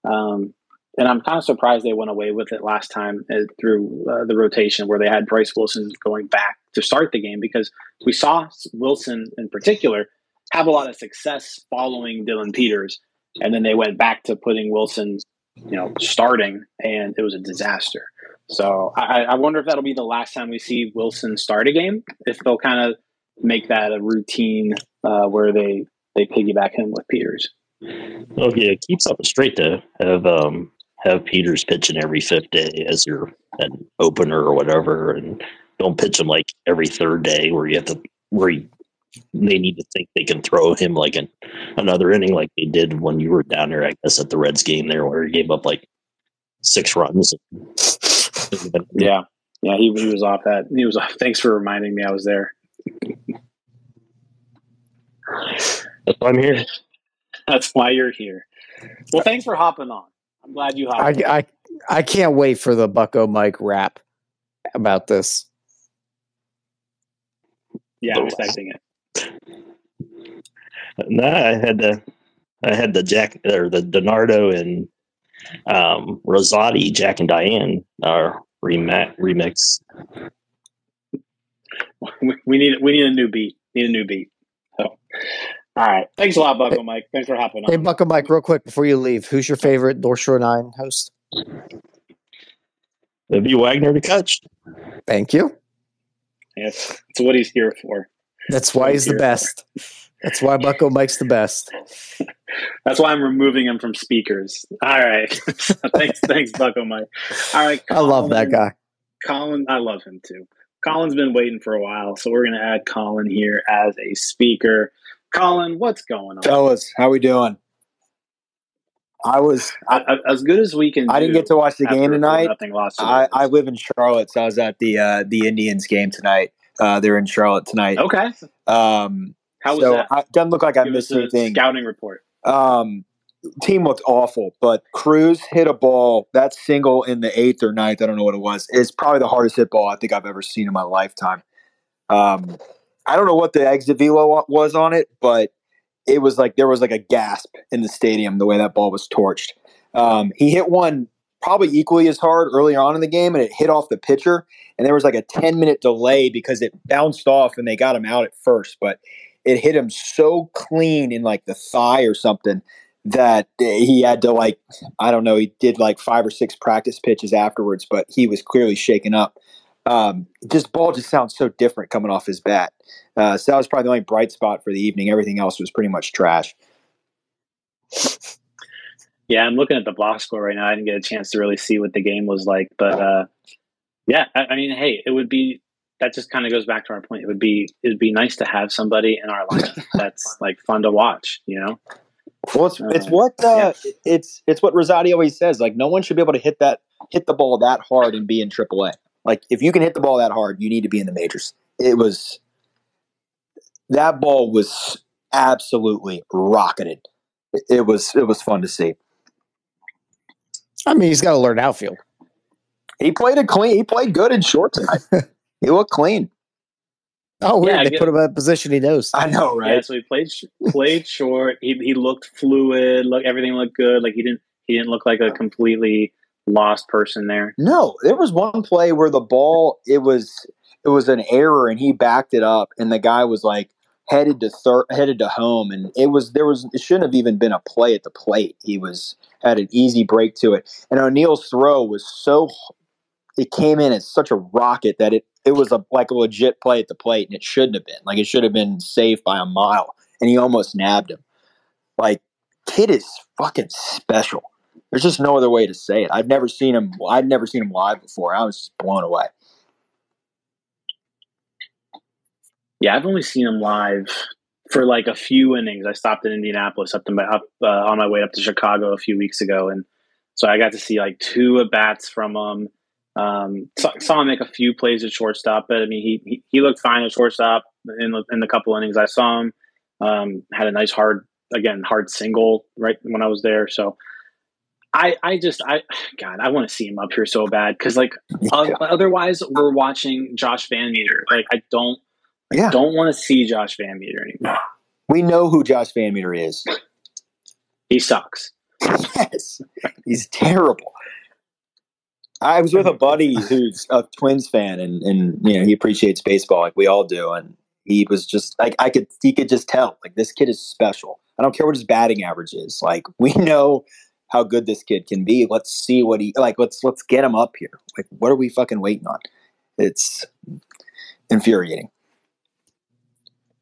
Um, and i'm kind of surprised they went away with it last time uh, through uh, the rotation where they had bryse wilson going back to start the game because we saw wilson in particular have a lot of success following dillon peters and then they went back to putting Wilson, you know, starting, and it was a disaster. So I, I wonder if that'll be the last time we see Wilson start a game. If they'll kind of make that a routine uh, where they they piggyback him with Peters. Well, yeah, keeps up straight to have um, have Peters pitching every fifth day as your an opener or whatever, and don't pitch him like every third day where you have to where he they need to think they can throw him like an another inning like they did when you were down there, I guess, at the Reds game there where he gave up like six runs. yeah. Yeah, he, he was off that. He was off. Thanks for reminding me I was there. That's why I'm here. That's why you're here. Well, thanks for hopping on. I'm glad you hopped. I, I, I can't wait for the Bucko Mike rap about this. Yeah, I'm expecting it. No, I had the I had the Jack or the Donardo and um, Rosati Jack and Diane uh, remix. remix. We need we need a new beat. Need a new beat. So, all right. Thanks a lot, Bucko Mike. Thanks for hopping on. Hey, Bucko Mike, real quick before you leave, who's your favorite North Shore Nine host? It'd be Wagner to catch. Thank you. Yes, it's what he's here for. That's why he's the best. That's why Bucko Mike's the best. That's why I'm removing him from speakers. All right. thanks, thanks, Bucko Mike. All right. Colin, I love that guy. Colin, I love him too. Colin's been waiting for a while, so we're going to add Colin here as a speaker. Colin, what's going on? Fellas, how we doing? I was I, I, as good as we can. I didn't get to watch the game tonight. Nothing lost. I, I live in Charlotte, so I was at the uh, the Indians game tonight. Uh, they're in Charlotte tonight. Okay. Um, How was so that? I, doesn't look like I missed anything. Scouting report. Um, team looked awful, but Cruz hit a ball that single in the eighth or ninth. I don't know what it was. It's probably the hardest hit ball I think I've ever seen in my lifetime. Um, I don't know what the exit velo was on it, but it was like there was like a gasp in the stadium the way that ball was torched. Um, he hit one probably equally as hard earlier on in the game, and it hit off the pitcher. And there was like a 10 minute delay because it bounced off and they got him out at first, but it hit him so clean in like the thigh or something that he had to like I don't know he did like five or six practice pitches afterwards, but he was clearly shaken up. Um, this ball just sounds so different coming off his bat. Uh, so that was probably the only bright spot for the evening. Everything else was pretty much trash. Yeah, I'm looking at the box score right now. I didn't get a chance to really see what the game was like, but uh, yeah, I, I mean, hey, it would be that just kind of goes back to our point. It would be it'd be nice to have somebody in our lineup that's like fun to watch. You know. Well, it's, it's what uh, yeah. it's it's what Rosati always says. Like, no one should be able to hit that hit the ball that hard and be in AAA. Like, if you can hit the ball that hard, you need to be in the majors. It was that ball was absolutely rocketed. It, it was it was fun to see. I mean, he's got to learn outfield. He played it clean. He played good in short tonight. he looked clean. Oh, weird. Yeah, they put him in a position he knows. I know, right? Yeah, so he played played short. He he looked fluid. Look, everything looked good. Like he didn't he didn't look like a completely lost person there. No, there was one play where the ball it was it was an error and he backed it up and the guy was like headed to third headed to home and it was there was it shouldn't have even been a play at the plate. He was had an easy break to it. And Oneil's throw was so it came in as such a rocket that it it was a like a legit play at the plate, and it shouldn't have been. Like it should have been safe by a mile, and he almost nabbed him. Like kid is fucking special. There's just no other way to say it. I've never seen him. I've never seen him live before. I was blown away. Yeah, I've only seen him live for like a few innings. I stopped in Indianapolis up, to my, up uh, on my way up to Chicago a few weeks ago, and so I got to see like two at bats from him. Um, saw, saw, him make a few plays at shortstop, but I mean, he he, he looked fine at shortstop in the, in the couple innings I saw him. Um, had a nice hard again hard single right when I was there. So I I just I God I want to see him up here so bad because like uh, otherwise we're watching Josh Van Meter. Like I don't yeah. I don't want to see Josh Van Meter anymore. We know who Josh Van Meter is. he sucks. yes, he's terrible. I was with a buddy who's a Twins fan, and and you know he appreciates baseball like we all do, and he was just like I could he could just tell like this kid is special. I don't care what his batting average is. Like we know how good this kid can be. Let's see what he like. Let's let's get him up here. Like what are we fucking waiting on? It's infuriating.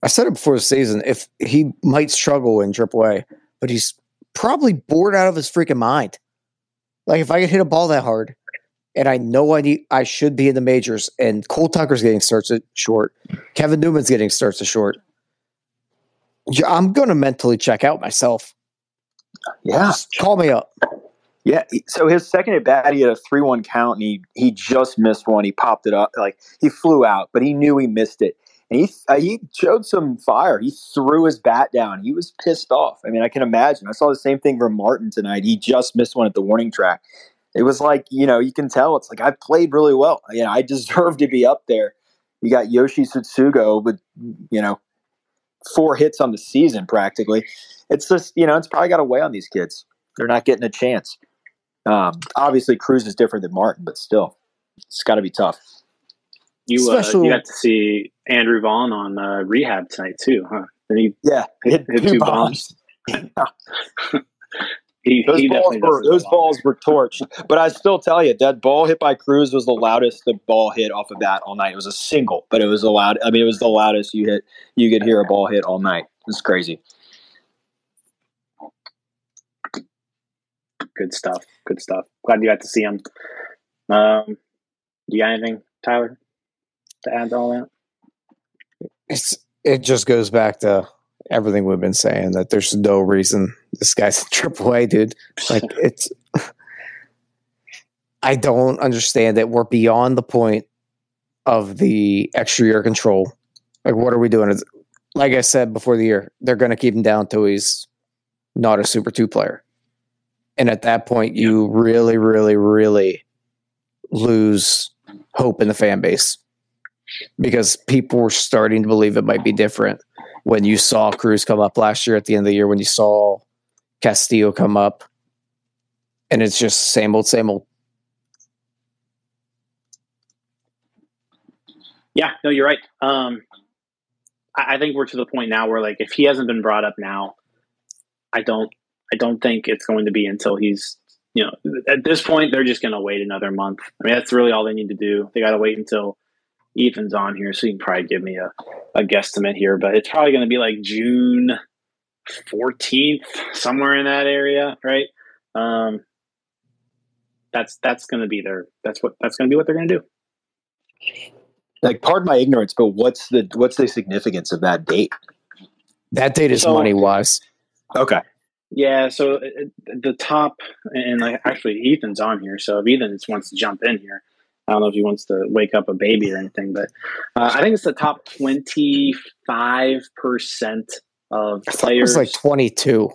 I said it before the season. If he might struggle in AAA, but he's probably bored out of his freaking mind. Like if I could hit a ball that hard, and I know I need I should be in the majors. And Cole Tucker's getting starts at short. Kevin Newman's getting starts at short. I'm going to mentally check out myself. Yeah, Just call me up. Yeah. So his second at bat, he had a three-one count, and he he just missed one. He popped it up like he flew out, but he knew he missed it, and he uh, he showed some fire. He threw his bat down. He was pissed off. I mean, I can imagine. I saw the same thing for Martin tonight. He just missed one at the warning track, it was like you know you can tell it's like I played really well. You know I deserve to be up there. You got Yoshi Tsutsugo with you know four hits on the season practically. It's just you know it's probably got to weigh on these kids. They're not getting a chance. Um, obviously, Cruz is different than Martin, but still, it's got to be tough. You uh, you got to see Andrew Vaughn on uh, rehab tonight too, huh? And he yeah hit, hit two bombs. bombs. He, those he balls were those balls were torched. But I still tell you that ball hit by Cruz was the loudest the ball hit off of bat all night. It was a single, but it was the loud. I mean, it was the loudest you hit. You could hear a ball hit all night. It's crazy. Good stuff. Good stuff. Glad you got to see him. Um, you got anything, Tyler, to add to all that? It's it just goes back to everything we've been saying that there's no reason this guy's a triple A, dude. Like it's I don't understand it. We're beyond the point of the extra year control. Like what are we doing? Like I said before the year, they're gonna keep him down till he's not a super two player. And at that point you really, really, really lose hope in the fan base. Because people were starting to believe it might be different when you saw Cruz come up last year at the end of the year, when you saw Castillo come up, and it's just same old, same old. Yeah, no, you're right. Um, I, I think we're to the point now where like if he hasn't been brought up now, I don't, I don't think it's going to be until he's you know, at this point, they're just going to wait another month. I mean, that's really all they need to do. They got to wait until Ethan's on here. So you can probably give me a, a guesstimate here, but it's probably going to be like June fourteenth, somewhere in that area, right? Um, that's that's going to be their that's what that's going to be what they're going to do. Like, pardon my ignorance, but what's the what's the significance of that date? That date is So- money wise. Okay. Yeah, so uh, uh, the top, and like actually Ethan's on here. So if Ethan just wants to jump in here, I don't know if he wants to wake up a baby or anything, but uh, I think it's the top twenty five percent of I thought it was like 22.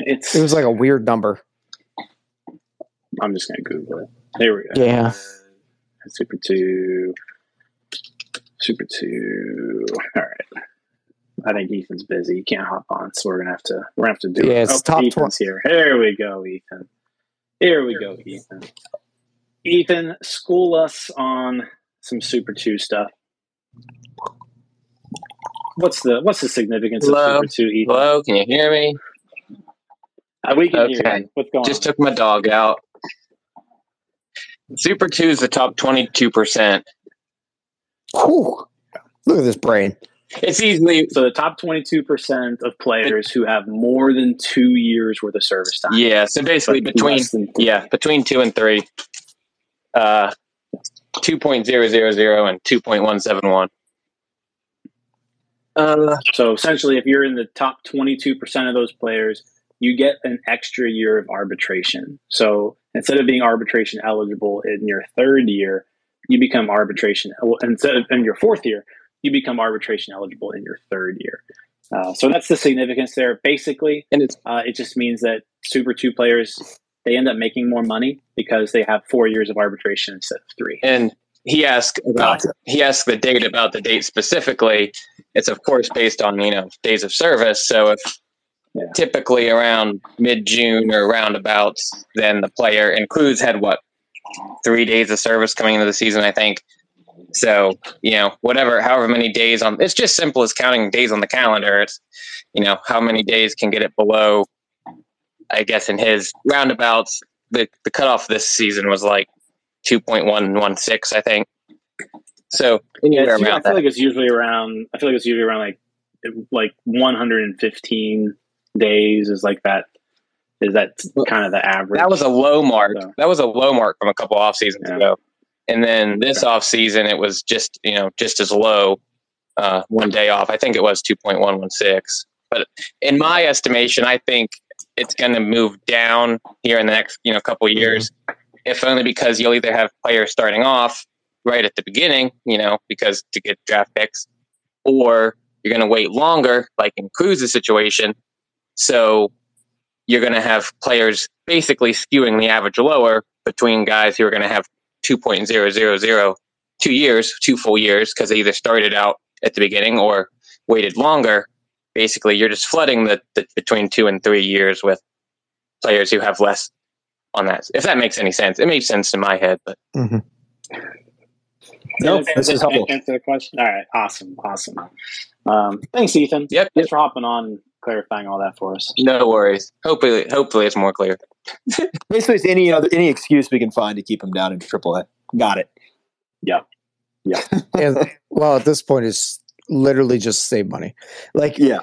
it's. It was like a weird number. I'm just gonna Google it. There we go. Yeah. Uh, super two. Super two. All right. I think Ethan's busy. He can't hop on, so we're gonna have to we're gonna have to do Yeah, it. it's oh, top Ethan's here. Here we go, Ethan. Here we go, Ethan. Ethan, school us on some Super Two stuff. What's the what's the significance Hello? of Super Two, Ethan? Hello, can you hear me? Uh, we can hear Okay. you. What's going Just on? took my dog out. Super 2 is the top 22%. Whew. Look at this brain. It's easily, So the top twenty two percent of players who have more than two years worth of service time. yeah, so basically But between, less than three. yeah, between 2 and 3. Uh, 2.000 and 2.171. Uh, So essentially, if you're in the top 22% of those players, you get an extra year of arbitration. So instead of being arbitration eligible in your third year, you become arbitration instead of in your fourth year, you become arbitration eligible in your third year. Uh, so that's the significance there. Basically, and it's, uh, it just means that Super Two players they end up making more money because they have four years of arbitration instead of three. and he asked about, Gotcha. he asked the date about the date specifically. It's of course based on, you know, days of service. So if Yeah. typically around mid June or roundabouts, then the player and Cruz had what three days of service coming into the season, I think. So you know, whatever, however many days on, it's just simple as counting days on the calendar. It's you know how many days can get it below. I guess in his roundabouts, the the cutoff this season was like two point one one six, I think. So Yeah, I feel that. like it's usually around. I feel like it's usually around like like 115 days is like that. Is that kind of the average? That was a low mark. So- That was a low mark from a couple off seasons Yeah. ago. And then this Okay. off season, it was just you know just as low. Uh, one day off. I think it was two point one one six. But in my estimation, I think it's going to move down here in the next you know couple years, if only because you'll either have players starting off right at the beginning, you know, because to get draft picks, or you're going to wait longer, like in Cruz's situation. So you're going to have players basically skewing the average lower between guys who are going to have 2.000 two years, two full years, because they either started out at the beginning or waited longer. Basically, you're just flooding the, the between two and three years with players who have less on that. If that makes any sense, it makes sense in my head, but Mm-hmm. No, Answer- this is helpful. Answer the question. All right, awesome, awesome. Um, thanks, Ethan. Yep, Thanks for hopping on and clarifying all that for us. no worries. Hopefully, hopefully it's more clear. Basically, it's any other any excuse we can find to keep him down in AAA. Got it. Yeah, yeah. and well, at this point, it's literally just save money. Like Yeah.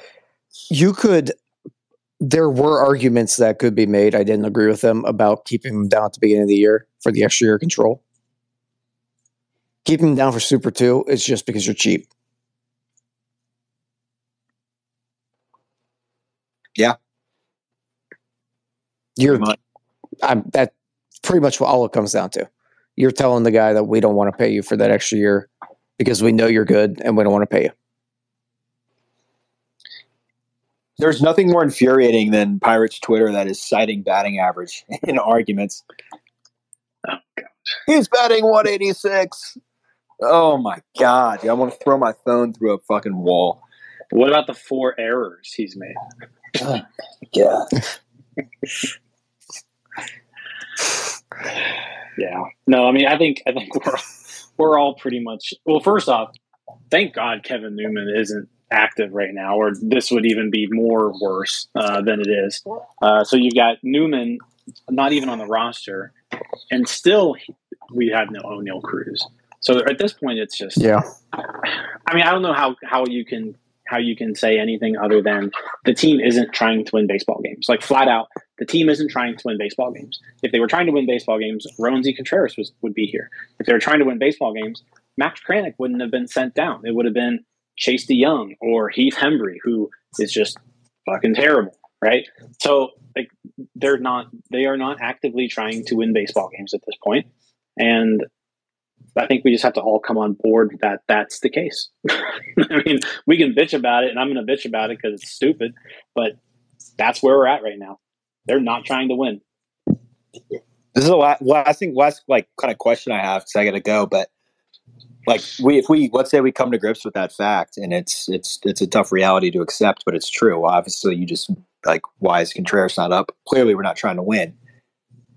you could. There were arguments that could be made. I didn't agree with them about keeping them down at the beginning of the year for the extra year control. Keeping them down for Super Two is just because you're cheap. Yeah. You're. I'm. That's pretty much what all it comes down to. You're telling the guy that we don't want to pay you for that extra year because we know you're good and we don't want to pay you. There's nothing more infuriating than Pirates Twitter that is citing batting average in arguments. Oh, God. He's batting 186. Oh my god! I want to throw my phone through a fucking wall. What about the four errors he's made? Yeah. Yeah. No, I mean, I think I think we're we're all pretty much well. First off, thank God Kevin Newman isn't active right now, or this would even be more worse uh, than it is. Uh, so you've got Newman not even on the roster, and still we have no Oneil Cruz. So at this point, it's just Yeah. I mean, I don't know how how you can how you can say anything other than the team isn't trying to win baseball games. Like flat out, the team isn't trying to win baseball games. If they were trying to win baseball games, Roansy Contreras was, would be here. If they were trying to win baseball games, Max Kranick wouldn't have been sent down. It would have been Chase De Jong or Heath Hembree, who is just fucking terrible, right? So like they're not they are not actively trying to win baseball games at this point, and I think we just have to all come on board that that's the case. I mean, we can bitch about it, and I'm going to bitch about it because it's stupid, but that's where we're at right now. They're not trying to win. This is a last, well, I think last like kind of question I have because I got to go. But like we, if we let's say we come to grips with that fact, and it's it's it's a tough reality to accept, but it's true. Obviously, you just like why is Contreras not up? Clearly, we're not trying to win.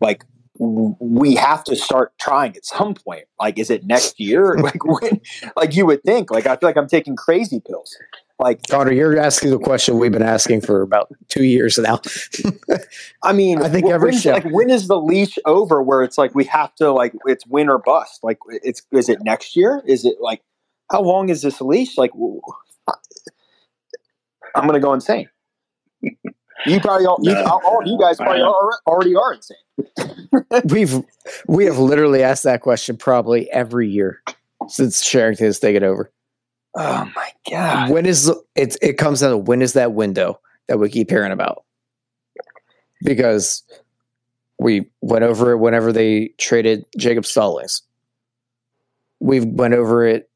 Like we have to start trying at some point. Like, is it next year? like when? Like you would think. Like I feel like I'm taking crazy pills. Like Connor, you're asking the question we've been asking for about two years now. I mean, I think wh- every when's- show- like when is the leash over where it's like we have to like it's win or bust? Like it's is it next year? Is it like how long is this leash? Like I'm gonna go insane. You probably all, you, No. all you guys probably are, already are insane. We've we have literally asked that question probably every year since Cherington has taken over. Oh my god! When is it? It comes down to when is that window that we keep hearing about? Because we went over it whenever they traded Jacob Stallings. We went over it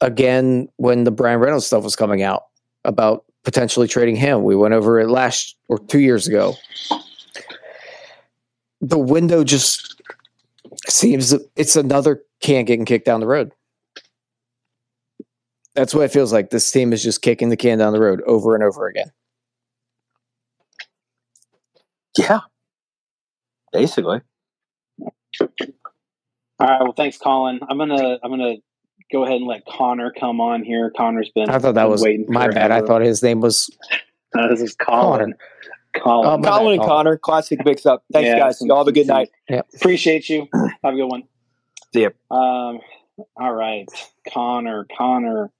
again when the Bryan Reynolds stuff was coming out about potentially trading him. We went over it last or two years ago. The window just seems it's another can getting kicked down the road. That's what it feels like. This team is just kicking the can down the road over and over again. Yeah, basically. All right. Well, thanks, Colin. I'm gonna I'm gonna go ahead and let Connor come on here. Connor's been I thought that was waiting my bad. I thought his name was Uh, this is Colin. Colin. Oh, my bad, Colin and Colin. Connor, classic mix up. Thanks, Yeah, guys. Y'all have a good some- night. Appreciate you. Have a good one. See ya. Um, all right, Connor. Connor.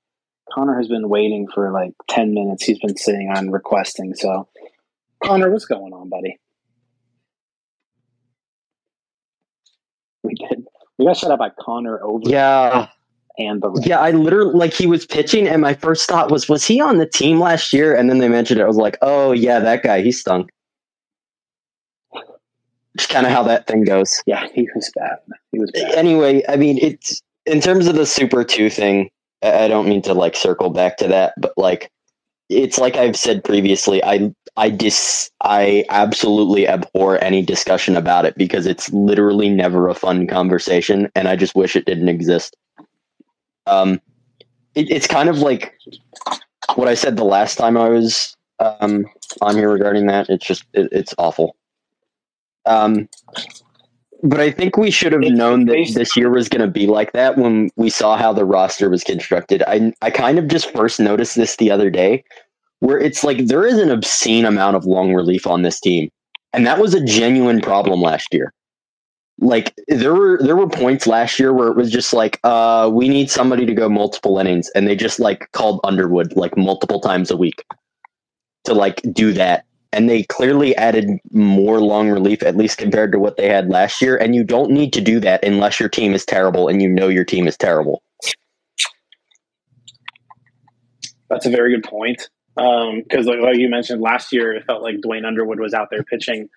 Connor has been waiting for like ten minutes. He's been sitting on requesting. So, Connor, what's going on, buddy? We did. We got shut out by Connor over Yeah, and the yeah. I literally like he was pitching, and my first thought was, was he on the team last year? And then they mentioned it. I was like, oh yeah, that guy. He stunk. Just kind of how that thing goes. yeah. He was bad. He was bad. Anyway, I mean, it's in terms of the Super Two thing. I don't mean to like circle back to that, but like, it's like I've said previously. I I dis I absolutely abhor any discussion about it because it's literally never a fun conversation, and I just wish it didn't exist. Um, it, it's kind of like what I said the last time I was um on here regarding that. It's just it, it's awful. Um, but I think we should have It's known that this year was going to be like that when we saw how the roster was constructed. I I kind of just first noticed this the other day, where it's like there is an obscene amount of long relief on this team, and that was a genuine problem last year. Like there were there were points last year where it was just like, uh, we need somebody to go multiple innings, and they just like called Underwood like multiple times a week to like do that and they clearly added more long relief at least compared to what they had last year and you don't need to do that unless your team is terrible and you know your team is terrible That's a very good point. Um, because, like, like you mentioned, last year it felt like Duane Underwood was out there pitching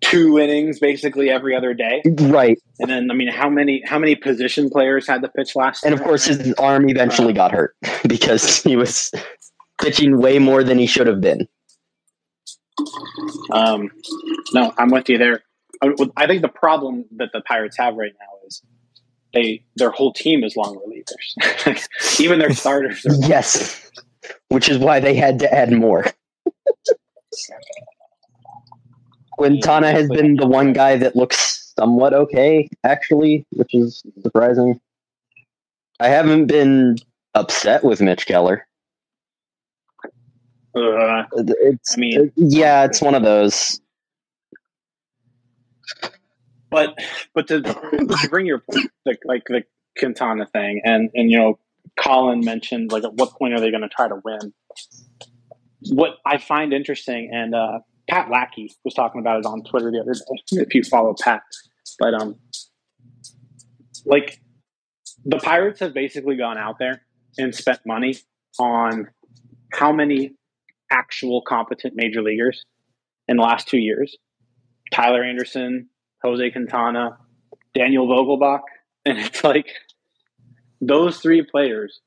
two innings basically every other day. right And then, I mean, how many how many position players had to pitch last? and of course his arm eventually uh, got hurt because he was pitching way more than he should have been Um, no, I'm with you there. I I think the problem that the Pirates have right now is they their whole team is long relievers. Even their starters are. yes which is why they had to add more Quintana has been the one guy that looks somewhat okay, actually, which is surprising. I haven't been upset with Mitch Keller. Uh, It's, I mean- yeah, it's one of those. but but to, to bring your point, like like the Quintana thing, and and you know, Colin mentioned like at what point are they going to try to win? What I find interesting, and uh, Pat Lackey was talking about it on Twitter the other day. If you follow Pat, but um, like the Pirates have basically gone out there and spent money on how many actual competent major leaguers in the last two years? Tyler Anderson, Jose Quintana, Daniel Vogelbach, and it's like those three players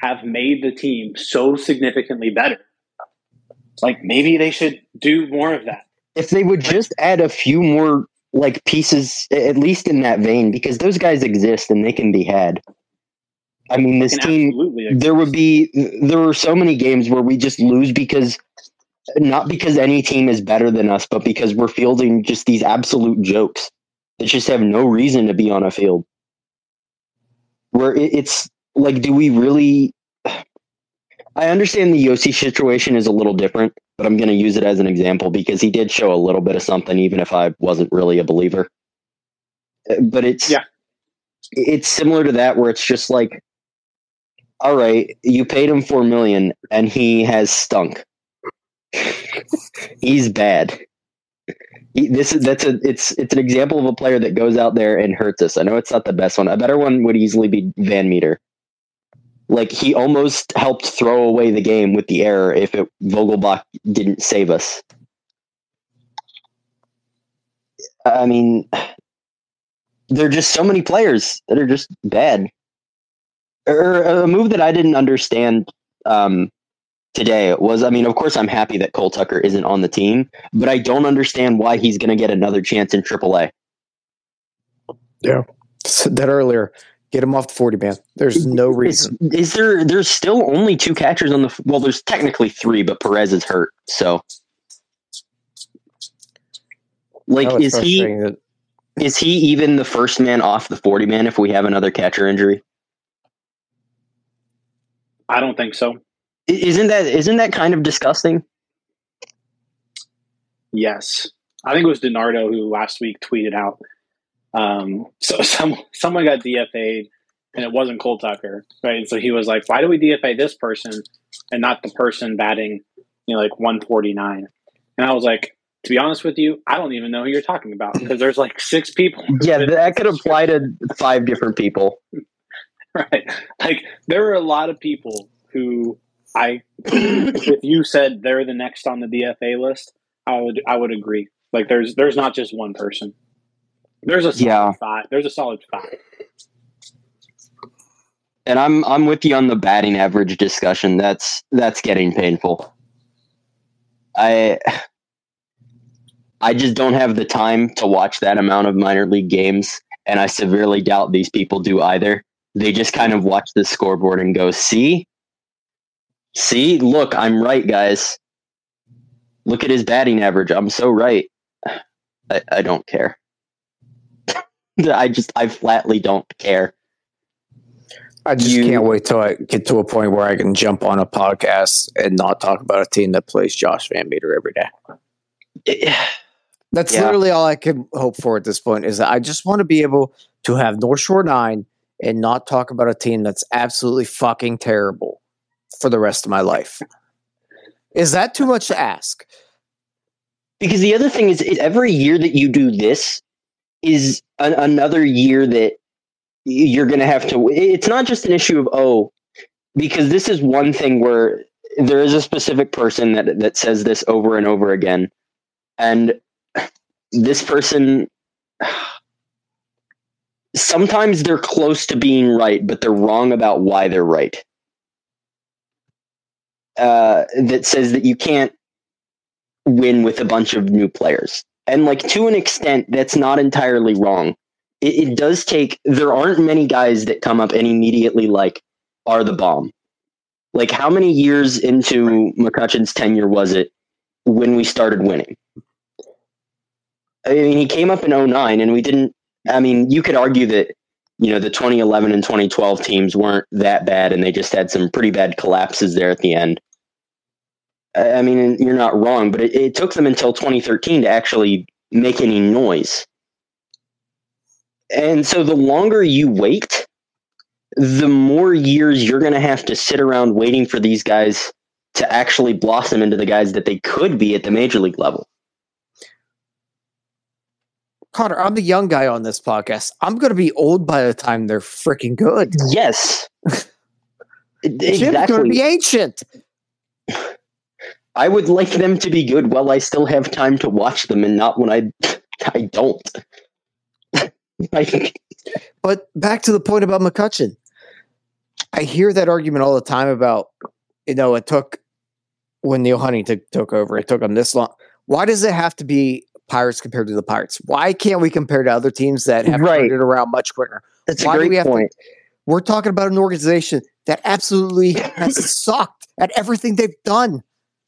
have made the team so significantly better. It's like maybe they should do more of that. If they would just add a few more like pieces, at least in that vein, because those guys exist and they can be had. I mean, this team absolutely there would be there were so many games where we just lose because not because any team is better than us, but because we're fielding just these absolute jokes that just have no reason to be on a field. Where it, it's like, do we really? I understand the Yoshi situation is a little different, but I'm going to use it as an example because he did show a little bit of something, even if I wasn't really a believer. But it's Yeah. it's similar to that where it's just like all right, you paid him four million and he has stunk. He's bad. He, this is that's a it's it's an example of a player that goes out there and hurts us. I know it's not the best one. A better one would easily be Van Meter. Like he almost helped throw away the game with the error if it, Vogelbach didn't save us. I mean, there are just so many players that are just bad or a move that I didn't understand um, today was I mean, of course, I'm happy that Cole Tucker isn't on the team, but I don't understand why he's going to get another chance in AAA. Said that earlier. Get him off the 40 man. There's no reason. is there? There's still only two catchers on the. Well, there's technically three, but Perez is hurt. So, like, is he that- is he even the first man off the 40 man if we have another catcher injury? I don't think so. Isn't that isn't that kind of disgusting? Yes, I think it was Donardo who last week tweeted out. Um, so some someone got DFA'd, and it wasn't Cole Tucker, right? And so he was like, "Why do we DFA this person and not the person batting, you know, like 149?" And I was like, "To be honest with you, I don't even know who you're talking about because there's like six people." Yeah, that could apply to five different people. right. Like there are a lot of people who I, if you said they're the next on the DFA list, I would I would agree. Like there's there's not just one person. There's a solid Yeah. five. There's a solid five. And I'm I'm with you on the batting average discussion. That's that's getting painful. I I just don't have the time to watch that amount of minor league games, and I severely doubt these people do either. They just kind of watch the scoreboard and go, "See, see, look, I'm right, guys. Look at his batting average. I'm so right." I, I don't care. I just I flatly don't care. I just You- can't wait till I get to a point where I can jump on a podcast and not talk about a team that plays Josh Van Meter every day. That's Yeah. literally all I can hope for at this point is that I just want to be able to have North Shore 9 and not talk about a team that's absolutely fucking terrible for the rest of my life. Is that too much to ask? Because the other thing is, is every year that you do this is an, another year that you're going to have to. It's not just an issue of oh, because this is one thing where there is a specific person that that says this over and over again, and this person. Sometimes they're close to being right, but they're wrong about why they're right. Uh, that says that you can't win with a bunch of new players. And like to an extent, that's not entirely wrong. It, it does take. There aren't many guys that come up and immediately like are the bomb. Like how many years into McCutchen's tenure was it when we started winning? I mean, he came up in 09 and we didn't. I mean, you could argue that you know the 2011 and 2012 teams weren't that bad, and they just had some pretty bad collapses there at the end. I mean, you're not wrong, but it, it took them until 2013 to actually make any noise. And so the longer you wait, the more years you're going to have to sit around waiting for these guys to actually blossom into the guys that they could be at the major league level. Connor, I'm the young guy on this podcast. I'm going to be old by the time they're freaking good. Yes. Jim's going to be ancient. I would like them to be good while I still have time to watch them and not when I I don't. like, But back to the point about McCutchen. I hear that argument all the time about, you know, it took when Neil Huntington took over, it took them this long. Why does it have to be Pirates compared to the Pirates? Why can't we compare to other teams that have Right. turned it around much quicker? that's Why a do we great have to- point. We're talking about an organization that absolutely has sucked at everything they've done.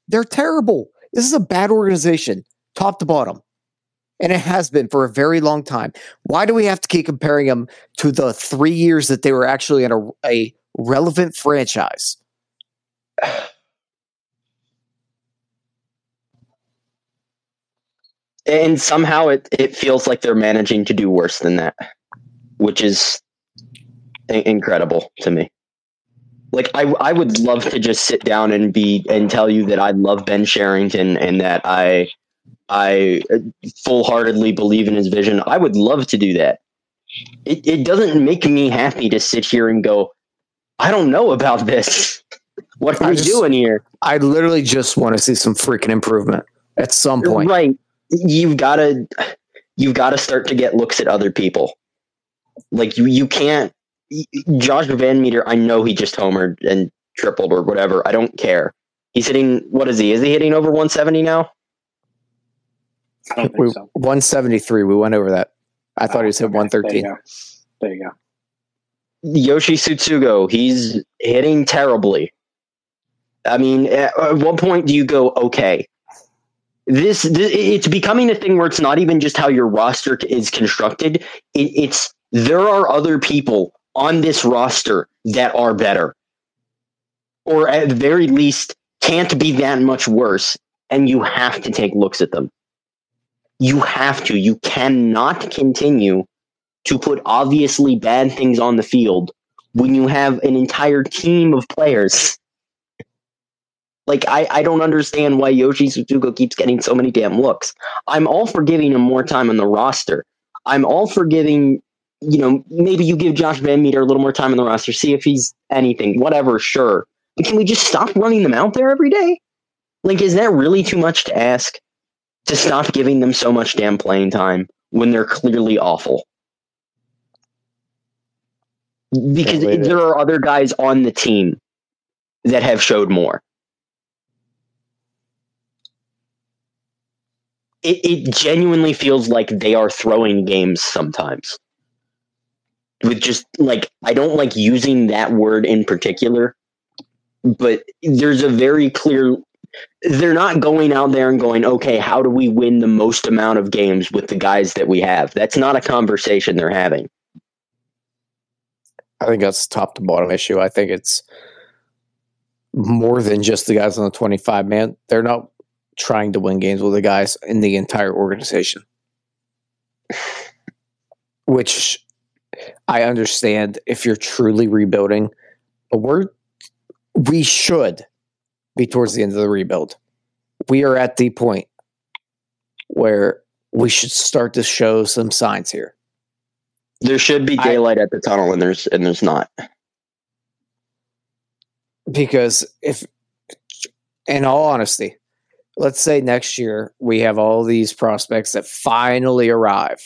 They're terrible. This is a bad organization, top to bottom. And it has been for a very long time. Why do we have to keep comparing them to the three years that they were actually in a, a relevant franchise? and somehow it, it feels like they're managing to do worse than that which is incredible to me. Like I, I would love to just sit down and be and tell you that i love ben cherington and that i i uh, full-heartedly believe in his vision. I would love to do that. It, it doesn't make me happy to sit here and go i don't know about this. What are I just- doing here? I literally just want to see some freaking improvement at some point. Right. You've got to you've got to start to get looks at other people. Like you you can't Josh Van Meter, I know he just homered and tripled or whatever. I don't care. He's hitting what is he? Is he hitting over 170 now? I don't think We, so. 173. We went over that. I thought he was oh, hit Okay, 113. There you go. There you go. Yoshi Tsutsugo, he's hitting terribly. I mean, at, at what point do you go, okay? This, this it's becoming a thing where it's not even just how your roster is constructed. It, it's there are other people on this roster that are better, or at the very least can't be that much worse, and you have to take looks at them. You have to. You cannot continue to put obviously bad things on the field when you have an entire team of players. Like I, I don't understand why Yoshi Suzuka keeps getting so many damn looks. I'm all for giving him more time on the roster. I'm all for giving, you know, maybe you give Josh Van Meter a little more time on the roster, see if he's anything, whatever, sure. But can we just stop running them out there every day? Like, is that really too much to ask? To stop giving them so much damn playing time when they're clearly awful? Because Can't believe it. there are other guys on the team that have showed more. It, it genuinely feels like they are throwing games sometimes. With just like, I don't like using that word in particular, but there's a very clear. They're not going out there and going, okay, how do we win the most amount of games with the guys that we have? That's not a conversation they're having. I think that's top to bottom issue. I think it's more than just the guys on the 25 man. They're not trying to win games with the guys in the entire organization. Which I understand if you're truly rebuilding, but we're we should be towards the end of the rebuild. We are at the point where we should start to show some signs here. There should be I- daylight at the tunnel, and there's and there's not. because if in all honesty let's say next year we have all these prospects that finally arrive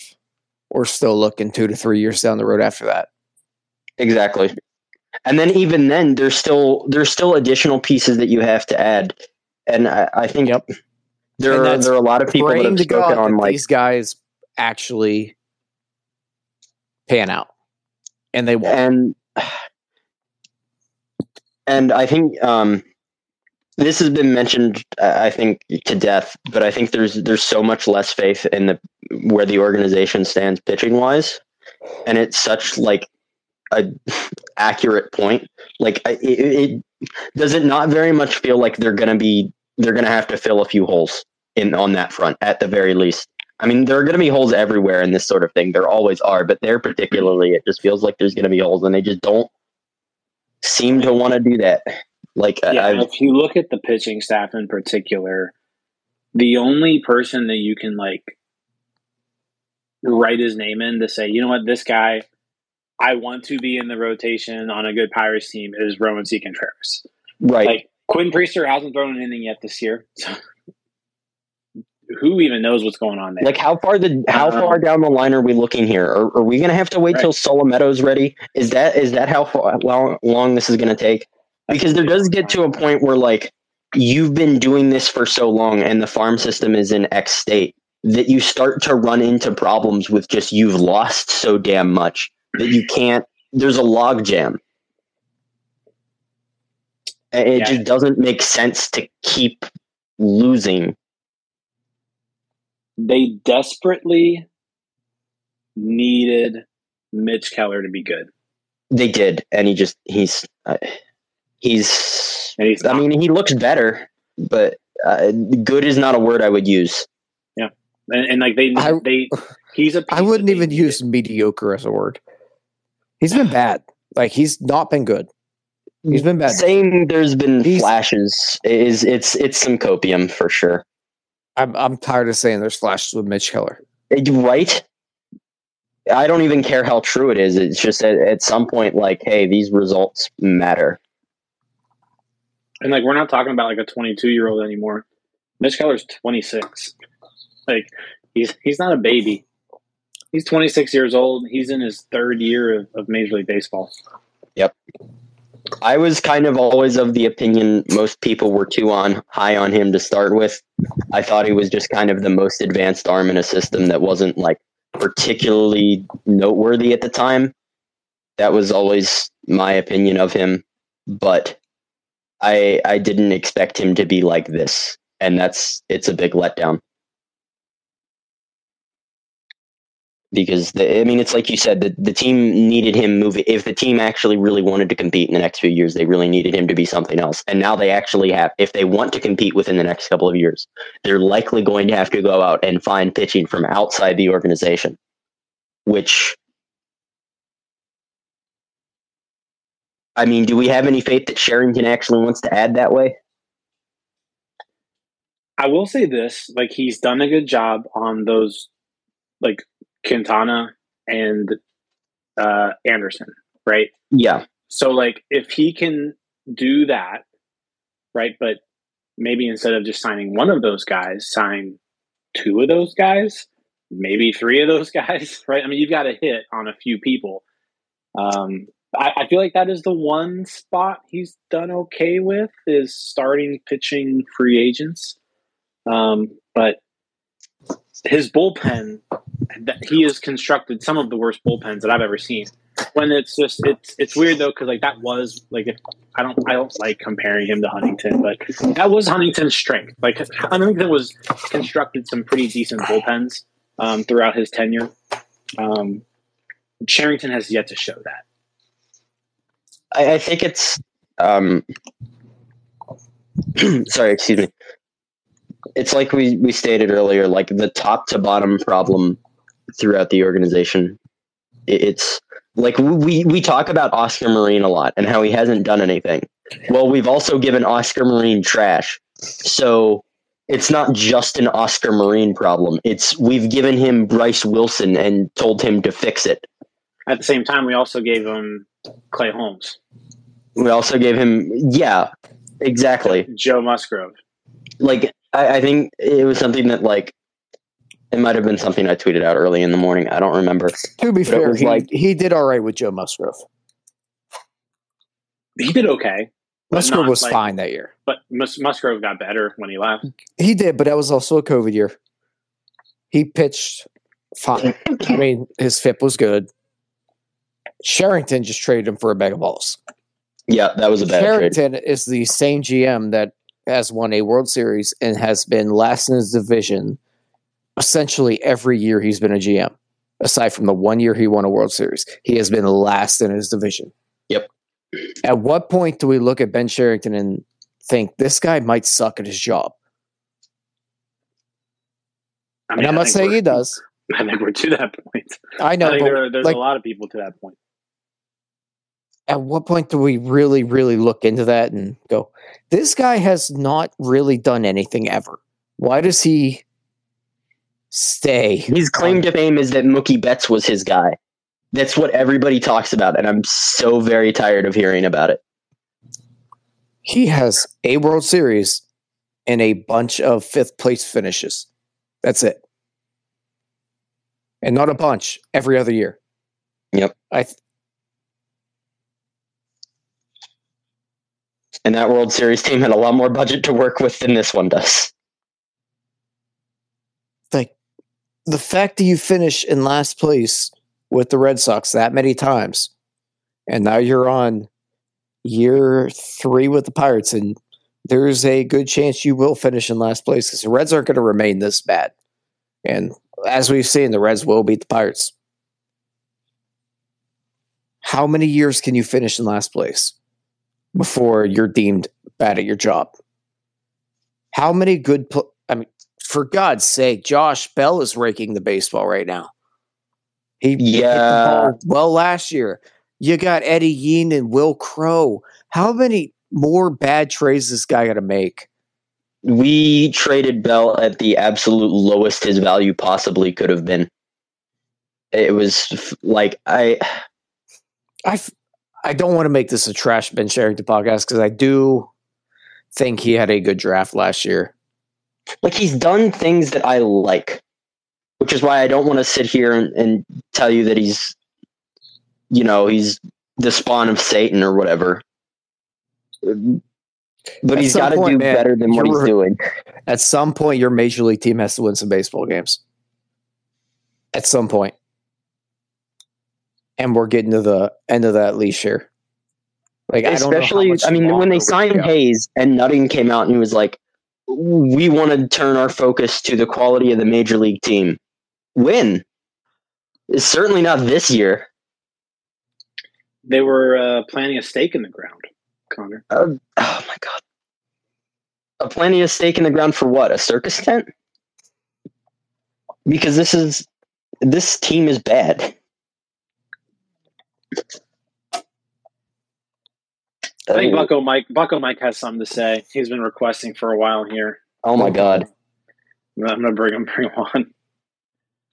we're still looking two to three years down the road after that Exactly. And then even then there's still there's still additional pieces that you have to add. And I, I think Yep. there are there are a lot of people that have spoken on like these guys actually pan out and they won't and and I think um this has been mentioned I think to death, but I think there's there's so much less faith in the where the organization stands pitching wise. And it's such like a accurate point. Like it, it does it not very much feel like they're going to be they're going to have to fill a few holes in on that front at the very least. I mean, there are going to be holes everywhere in this sort of thing. There always are, but there particularly, it just feels like there's going to be holes, and they just don't seem to want to do that. Like Yeah, I've, if you look at the pitching staff in particular, the only person that you can like write his name in to say, you know what, this guy, I want to be in the rotation on a good Pirates team is Roansy Contreras. right. Like Quinn Priester hasn't thrown anything yet this year. So who even knows what's going on there? Like how far the how Um, far down the line are we looking here? Are, are we going to have to wait Right. till Solometo's ready? Is that is that how far, long, long this is going to take? Because there does get to a point where like you've been doing this for so long and the farm system is in X state that you start to run into problems with just you've lost so damn much that you can't. There's a log jam. And It Yeah. just doesn't make sense to keep losing they desperately needed Mitch Keller to be good. They did, and he just he's uh, he's. And he's I mean, he looks better, but uh, good is not a word I would use. and, and like they I- they he's a I wouldn't that they even needed. use mediocre as a word. He's been bad. Like he's not been good. He's been bad. Saying there's been He's- flashes is it's it's some copium for sure. I'm I'm tired of saying there's flashes with Mitch Keller. Right? I don't even care how true it is. It's just at, at some point, like, hey, these results matter. And like we're not talking about like a 22 year old anymore. Mitch Keller's 26. Like he's he's not a baby. He's 26 years old. He's in his third year of, of Major League Baseball. Yep. I was kind of always of the opinion most people were too on high on him to start with. I thought he was just kind of the most advanced arm in a system that wasn't like particularly noteworthy at the time. That was always my opinion of him, but I I didn't expect him to be like this, and that's it's a big letdown. because the, I mean it's like you said the the team needed him moving. If the team actually really wanted to compete in the next few years, they really needed him to be something else. And now they actually have. If they want to compete within the next couple of years, they're likely going to have to go out and find pitching from outside the organization, which. I mean, do we have any faith that Cherington actually wants to add that way? I will say this: like he's done a good job on those, like Quintana and uh, Anderson, right? Yeah, So like if he can do that, right? But maybe instead of just signing one of those guys, sign two of those guys, maybe three of those guys, right? I mean, you've got to hit on a few people. Um, I, I feel like that is the one spot he's done okay with is starting pitching free agents. Um, but his bullpen, that he has constructed some of the worst bullpens that I've ever seen when it's just it's it's weird though because like that was like if I don't I don't like comparing him to Huntington, but that was Huntington's strength. Like Huntington was constructed some pretty decent bullpens um, throughout his tenure. Um, Cherington has yet to show that. I, I think it's um sorry, excuse me. It's like we, we stated earlier, like the top to bottom problem throughout the organization. It, it's like we we talk about Oscar Marin a lot and how he hasn't done anything. Well, we've also given Oscar Marin trash. So it's not just an Oscar Marin problem. It's we've given him Bryse Wilson and told him to fix it. At the same time, we also gave him Clay Holmes, We also gave him yeah, exactly. Joe Musgrove. like I, I think it was something that like it might have been something I tweeted out early in the morning. I don't remember. To be But fair, he, like- he did all right with Joe Musgrove. He did okay, Musgrove not was like- fine that year. but Mus- Musgrove got better when he left. He did, but that was also a COVID year. He pitched fine. I mean, his FIP was good. Cherington just traded him for a bag of balls. Yeah, that was a bad trade. Cherington is the same GM that has won a World Series and has been last in his division essentially every year he's been a GM. aside from the one year he won a World Series. He has been last in his division. Yep. At what point do we look at Ben Cherington and think this guy might suck at his job? I And I'm I not think saying he does. I think we're to that point. I know, I think but there, there's like- a lot of people to that point. At what point do we really, really look into that and go, this guy has not really done anything ever? Why does he stay? His claim to fame is that Mookie Betts was his guy. That's what everybody talks about, and I'm so very tired of hearing about it. He has a World Series and a bunch of fifth place finishes. That's it. And not a bunch every other year. Yep. I th- And that World Series team had a lot more budget to work with than this one does. like the fact that you finish in last place with the Red Sox that many times, and now you're on year three with the Pirates, and there's a good chance you will finish in last place because the Reds aren't going to remain this bad. And as we've seen, the Reds will beat the Pirates. How many years can you finish in last place before you're deemed bad at your job? How many good? Pl- I mean, for God's sake, Josh Bell is raking the baseball right now. He hit the Yeah. ball well last year. You got Eddy Yean and Wil Crowe. How many more bad trades this guy got to make? We traded Bell at the absolute lowest his value possibly could have been. It was like I I I don't want to make this a trash Ben Cherington podcast because I do think he had a good draft last year. like he's done things that I like, which is why I don't want to sit here and, and tell you that he's, you know, he's the spawn of Satan or whatever. But At he's got to do man, better than what he's doing. At some point, your major league team has to win some baseball games. At some point. And we're getting to the end of that leash here. Like, I don't know Especially, much I mean, when they signed go. Hayes and Nutting came out and he was like, "We want to turn our focus to the quality of the major league team." When? It's certainly not this year. They were uh, planting a stake in the ground, Connor. Uh, oh my god. A planting a stake in the ground for what? A circus tent? Because this is this team is bad. I think Bucko Mike Bucko Mike has something to say. He's been requesting for a while here. oh my god. I'm gonna bring him bring him on.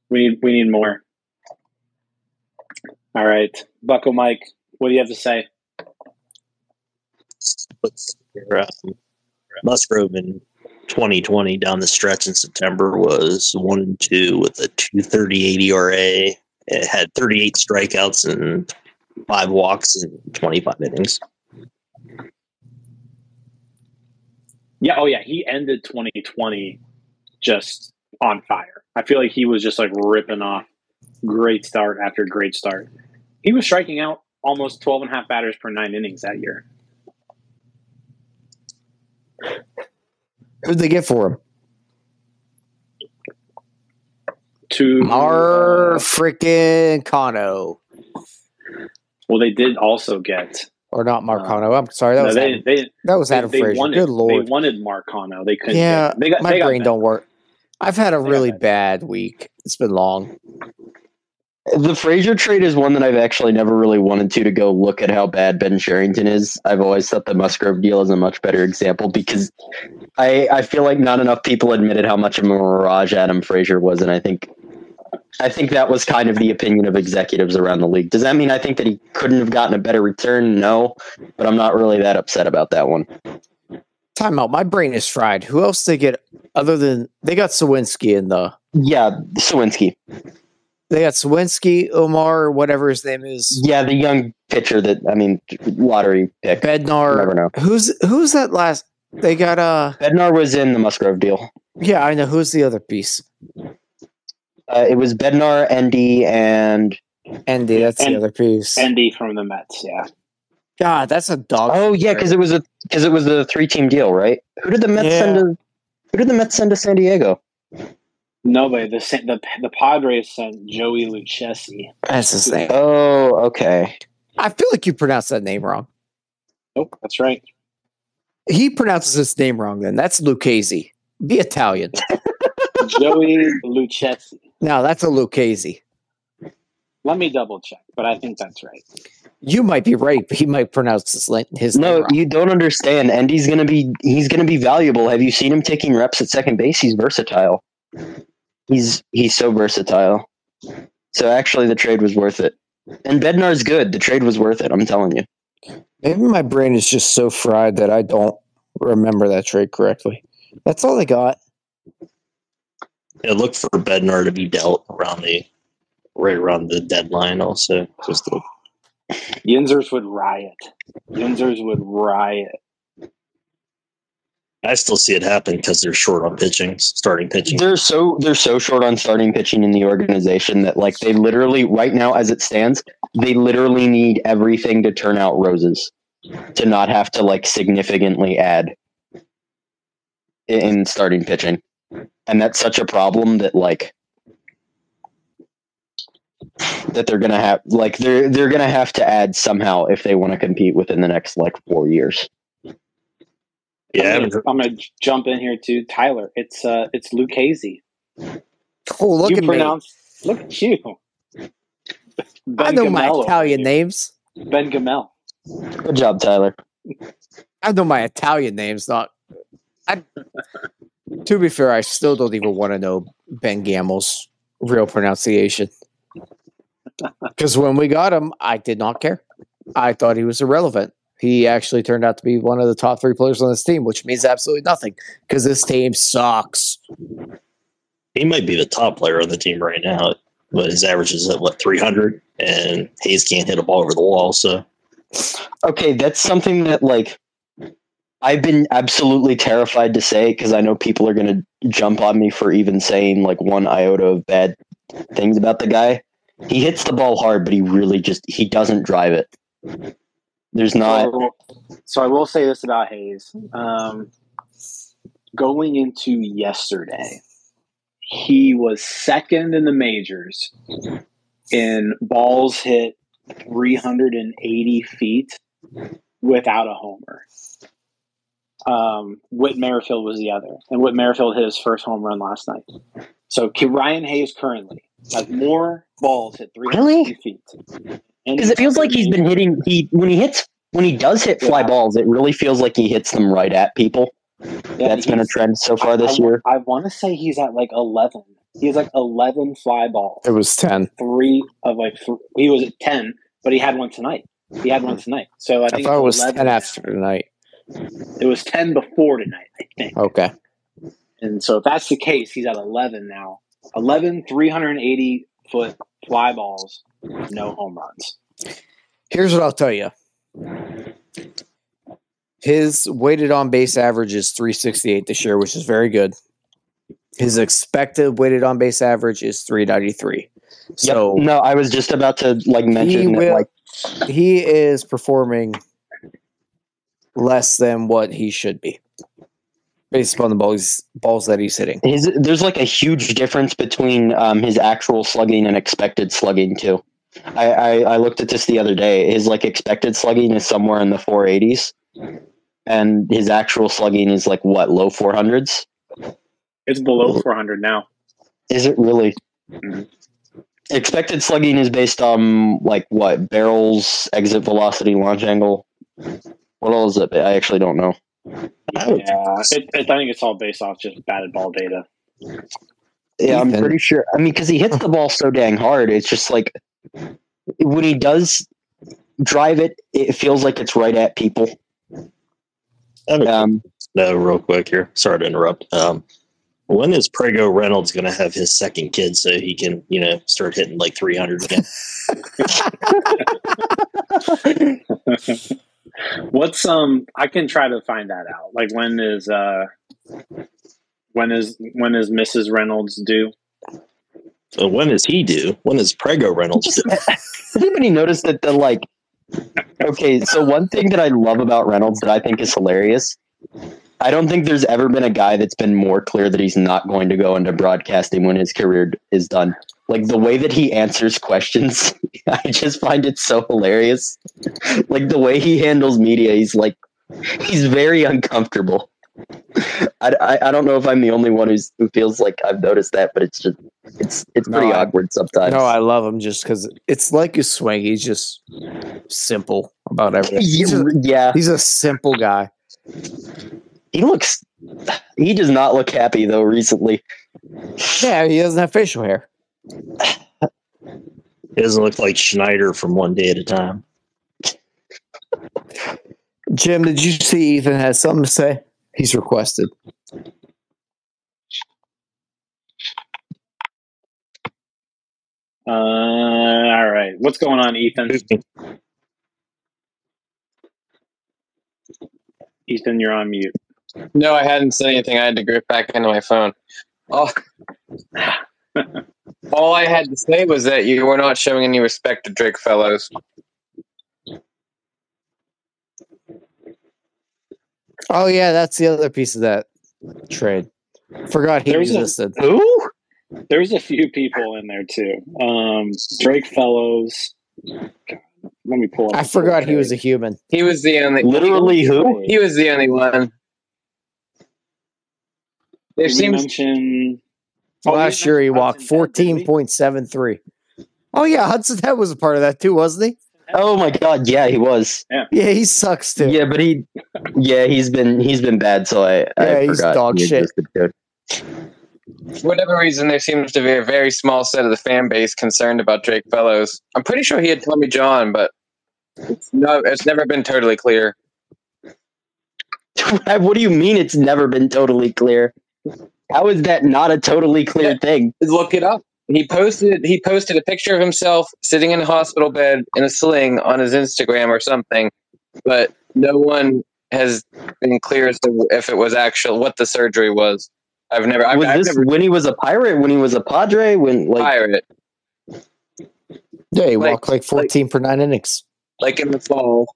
We need we need more. All right, Bucko Mike, what do you have to say? Um, Musgrove in 2020 down the stretch in September was one and two with a 238 ERA. It had 38 strikeouts and five walks in 25 innings. Yeah, oh yeah, he ended 2020 just on fire. I feel like he was just like ripping off great start after great start. He was striking out almost 12 and a half batters per nine innings that year. Who'd they get for him? To Mar uh, freaking Cano. Well, they did also get. Or not uh, Marcano. I'm sorry. That no, was they, Adam, they, that was Adam they Frazier. wanted, Good lord, They wanted Marcano. They couldn't. Yeah, get, they got, my they brain Ben. don't work. I've had a They really bad week. It's been long. The Frazier trade is one that I've actually never really wanted to to go look at how bad Ben Cherington is. I've always thought the Musgrove deal is a much better example because I I feel like not enough people admitted how much of a mirage Adam Frazier was, and I think I think that was kind of the opinion of executives around the league. Does that mean I think that he couldn't have gotten a better return? No, but I'm not really that upset about that one. Time out. My brain is fried. Who else they get other than they got Suwinski in the Yeah, Suwinski. they got Suwinski, Omar, whatever his name is. Yeah, the young pitcher that I mean, lottery pick. You never Bednar. know. Who's who's that last they got uh Bednar was in the Musgrove deal. yeah, I know who's the other piece. Uh, it was Bednar, Endy, and Andy, that's And- the other piece. Andy from the Mets. Yeah, God, that's a dog. oh yeah, because it was a because it was a three team deal, right? Who did the Mets Yeah. send to Who did the Mets send to San Diego? Nobody. The the the Padres sent Joey Lucchesi. That's his name. Oh, okay. I feel like you pronounced that name wrong. Nope, that's right. He pronounces his name wrong. Then that's Lucchesi. Be Italian. Joey Lucchesi. No, that's a Lucchese. Let me double check, but I think that's right. You might be right, he might pronounce his, la- his name No, wrong. you don't understand. Endy's gonna be he's gonna be valuable. Have you seen him taking reps at second base? He's versatile. He's he's so versatile. So actually the trade was worth it. And Bednar's good. The trade was worth it, I'm telling you. Maybe my brain is just so fried that I don't remember that trade correctly. That's all I got. Yeah, look for Bednar to be dealt around the right around the deadline. Also, just the, Yinzers would riot. Yinzers would riot. I still see it happen because they're short on pitching, starting pitching. They're so they're so short on starting pitching in the organization that like they literally right now as it stands, they literally need everything to turn out roses to not have to like significantly add in- in starting pitching. And that's such a problem that like that they're gonna have like they're they're gonna have to add somehow if they want to compete within the next like four years. Yeah, I I'm gonna, I'm gonna jump in here too, Tyler. It's uh, it's Lucchese. Oh, look you at me. Look at you. Ben I know my Gamel over Italian names. Ben Gamel. Good job, Tyler. I know my Italian names, not. I, to be fair, I still don't even want to know Ben Gamel's real pronunciation. Because when we got him, I did not care. I thought he was irrelevant. He actually turned out to be one of the top three players on this team, which means absolutely nothing because this team sucks. he might be the top player on the team right now, but his average is at what three hundred, and Hayes can't hit a ball over the wall. So Okay, that's something that like I've been absolutely terrified to say because I know people are going to jump on me for even saying like one iota of bad things about the guy. He hits the ball hard, but he really just he doesn't drive it. There's not. So, so I will say this about Hayes. Um, going into yesterday, he was second in the majors in balls hit 380 feet without a homer. Um, Whit Merrifield was the other, and Whit Merrifield hit his first home run last night. So Ryan Hayes currently has more balls hit 380 feet. Because it feels like he's been hitting. He when he hits when he does hit fly Yeah. balls, it really feels like he hits them right at people. Yeah, That's been a trend so far I- this I, year. I want to say he's at like 11. He has like 11 fly balls. It was 10. Three of like, th- he was at 10, but he had one tonight. He had one tonight. So I I think thought it was 11 10 now. after tonight. It was 10 before tonight, I think. Okay. And so if that's the case, he's at 11 now. 11 380 foot fly balls, no home runs. Here's what I'll tell you. His weighted on base average is 368 this year, which is very good. His expected weighted on base average is 393. So Yep. no, I was just about to like mention that, will- like he is performing less than what he should be based upon the balls balls that he's hitting. his there's like a huge difference between um, his actual slugging and expected slugging too. I, I I looked at this the other day. His like expected slugging is somewhere in the 480s, and his actual slugging is like what low 400s. It's below 400 now. Is it really? Mhm. Expected slugging is based on like what barrels, exit velocity, launch angle. What all is it? I actually don't know. I Yeah, it, it, I think it's all based off just batted ball data. Yeah, I'm pretty sure. I mean, because he hits the ball so dang hard, it's just like when he does drive it, it feels like it's right at people. I have a Um, no, real quick here. Sorry to interrupt. Um, when is Prego Reynolds going to have his second kid so he can, you know, start hitting like 300 again? What's um? I can try to find that out. Like when is uh, when is when is Mrs. Reynolds due? so when is he due? When is Prego Reynolds due? Has anybody noticed that the like? Okay, so one thing that I love about Reynolds that I think is hilarious I don't think there's ever been a guy that's been more clear that he's not going to go into broadcasting when his career is done. Like the way that he answers questions, I just find it so hilarious. Like the way he handles media, he's like, he's very uncomfortable. I, I, I don't know if I'm the only one who's, who feels like I've noticed that, but it's just it's it's No, pretty I- awkward sometimes. No, I love him just because it's like his swing. He's just simple about everything. He's a, yeah, he's a simple guy. he looks. He does not look happy though. Recently, Yeah, he doesn't have facial hair. It doesn't look like Schneider from one day at a time. Jim, did you see Ethan has something to say? He's requested. Uh, all right. What's going on, Ethan? Ethan, you're on mute. No, I hadn't said anything. I had to grip back into my phone. All, all I had to say was that you were not showing any respect to Drake Fellows. Oh yeah, that's the other piece of that trade. Forgot he There's a- existed. who? There's a few people in there too. Um, Drake Fellows. Let me pull up. I forgot he was a human. He was the only. Literally who? He was the only one. There Did we seems mention Oh, we Last year he walked Hudson Head, did we? fourteen point seven three. Oh yeah, Hudson Head was a part of that too, wasn't he? Oh my god, yeah, he was. Yeah, he sucks too. Yeah, but he, yeah, he's been he's been bad. So I, I Yeah, he's dog he shit. for whatever reason there seems to be a very small set of the fan base concerned about Drake Fellows. I'm pretty sure he had Tommy John, but it's no, it's never been totally clear. what do you mean? It's never been totally clear. How is that not a totally clear Yeah. thing? Look it up. He posted he posted a picture of himself sitting in a hospital bed in a sling on his Instagram or something, but no one has been clear as to if it was actual what the surgery was. I've never I've, was I've this never when he was a pirate? When he was a padre? When like pirate Yeah, he Like- walked like fourteen for nine innings. like in the fall.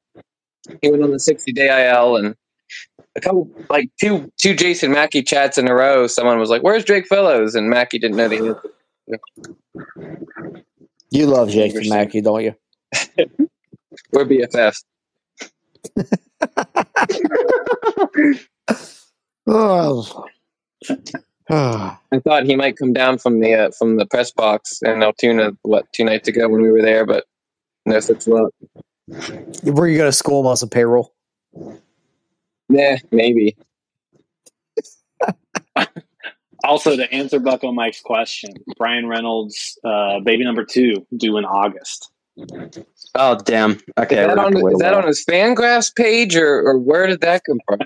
He went on the 60 day IL and a couple like two two Jason Mackey chats in a row. Someone was like, "Where's Drake Fellows?" and Mackey didn't know the answer. You love Jason Interesting. Mackey, don't you? We're BFFs. Oh. I thought he might come down from the uh, from the press box in Altoona what two nights ago when we were there, but no such luck. Were you gonna school him on some payroll? Nah, maybe. Also, to answer Bucko Mike's question, Bryan Reynolds, uh, baby number two, due in August. oh damn. Is Okay, that, on, have to wait a is that on his Fangraphs page or, or where did that come from?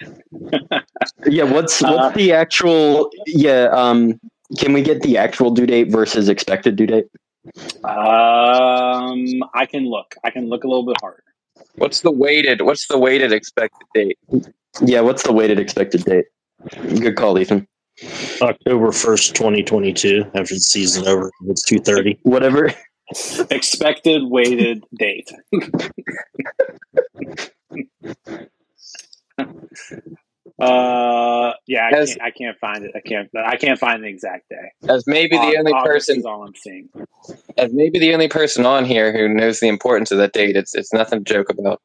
Yeah, what's Uh, what's the actual? Yeah, um, can we get the actual due date versus expected due date? Um, I can look. I can look a little bit harder. What's the weighted? What's the weighted expected date? Yeah, what's the weighted expected date? Good call, Ethan. October first, twenty twenty two. After the season over, it's two thirty. Whatever. Expected weighted date. uh, yeah, I As- can't, I can't find it. I can't. I can't find the exact day. As maybe the Au- only August person is all I'm seeing. As maybe the only person on here who knows the importance of that date. It's it's nothing to joke about.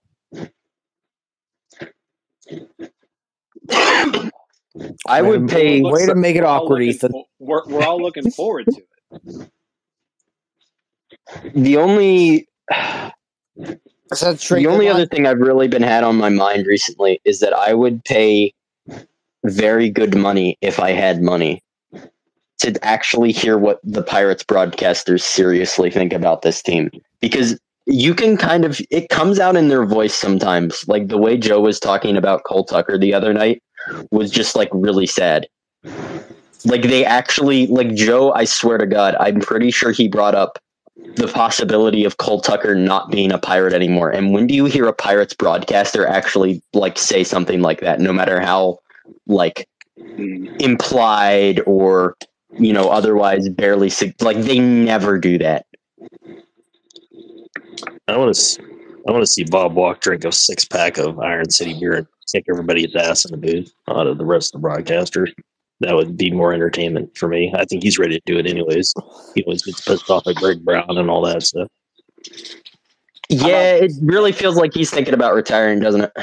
I would pay. Look, Way to make it awkward, Ethan. fo- we're, we're all looking forward to it. The only Is that the only other thing I've really been had on my mind recently is that I would pay very good money if I had money to actually hear what the Pirates broadcasters seriously think about this team. Because you can kind of it comes out in their voice sometimes. Like the way Joe was talking about Cole Tucker the other night was just like really sad. Like they actually like Joe I swear to god I'm pretty sure he brought up the possibility of Cole Tucker not being a pirate anymore. And when do you hear a Pirates broadcaster actually like say something like that, no matter how like implied or you know otherwise barely like they never do that. I want to. I want to see Bob Walk drink a six pack of Iron City beer and kick everybody's ass in the booth out of the rest of the broadcasters. That would be more entertainment for me. I think he's ready to do it anyways. He always gets pissed off at Greg Brown and all that stuff. Yeah, it really feels like he's thinking about retiring, doesn't it?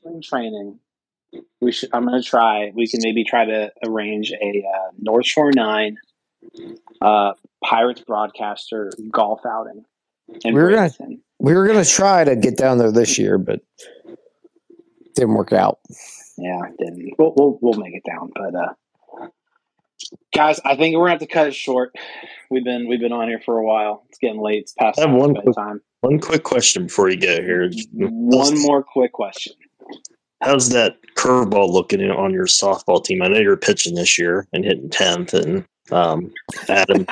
Spring training. We should. I'm going to try. We can maybe try to arrange a uh, North Shore Nine uh, Pirates broadcaster golf outing. in We're gonna- We were gonna try to get down there this year, but didn't work out. Yeah, didn't. We'll, we'll we'll make it down, but uh, guys, I think we're gonna have to cut it short. We've been we've been on here for a while. It's getting late. It's past I have one quick- time. One quick question before you get here. One more quick question. How's that curveball looking on your softball team? I know you're pitching this year and hitting tenth, and um, Adam.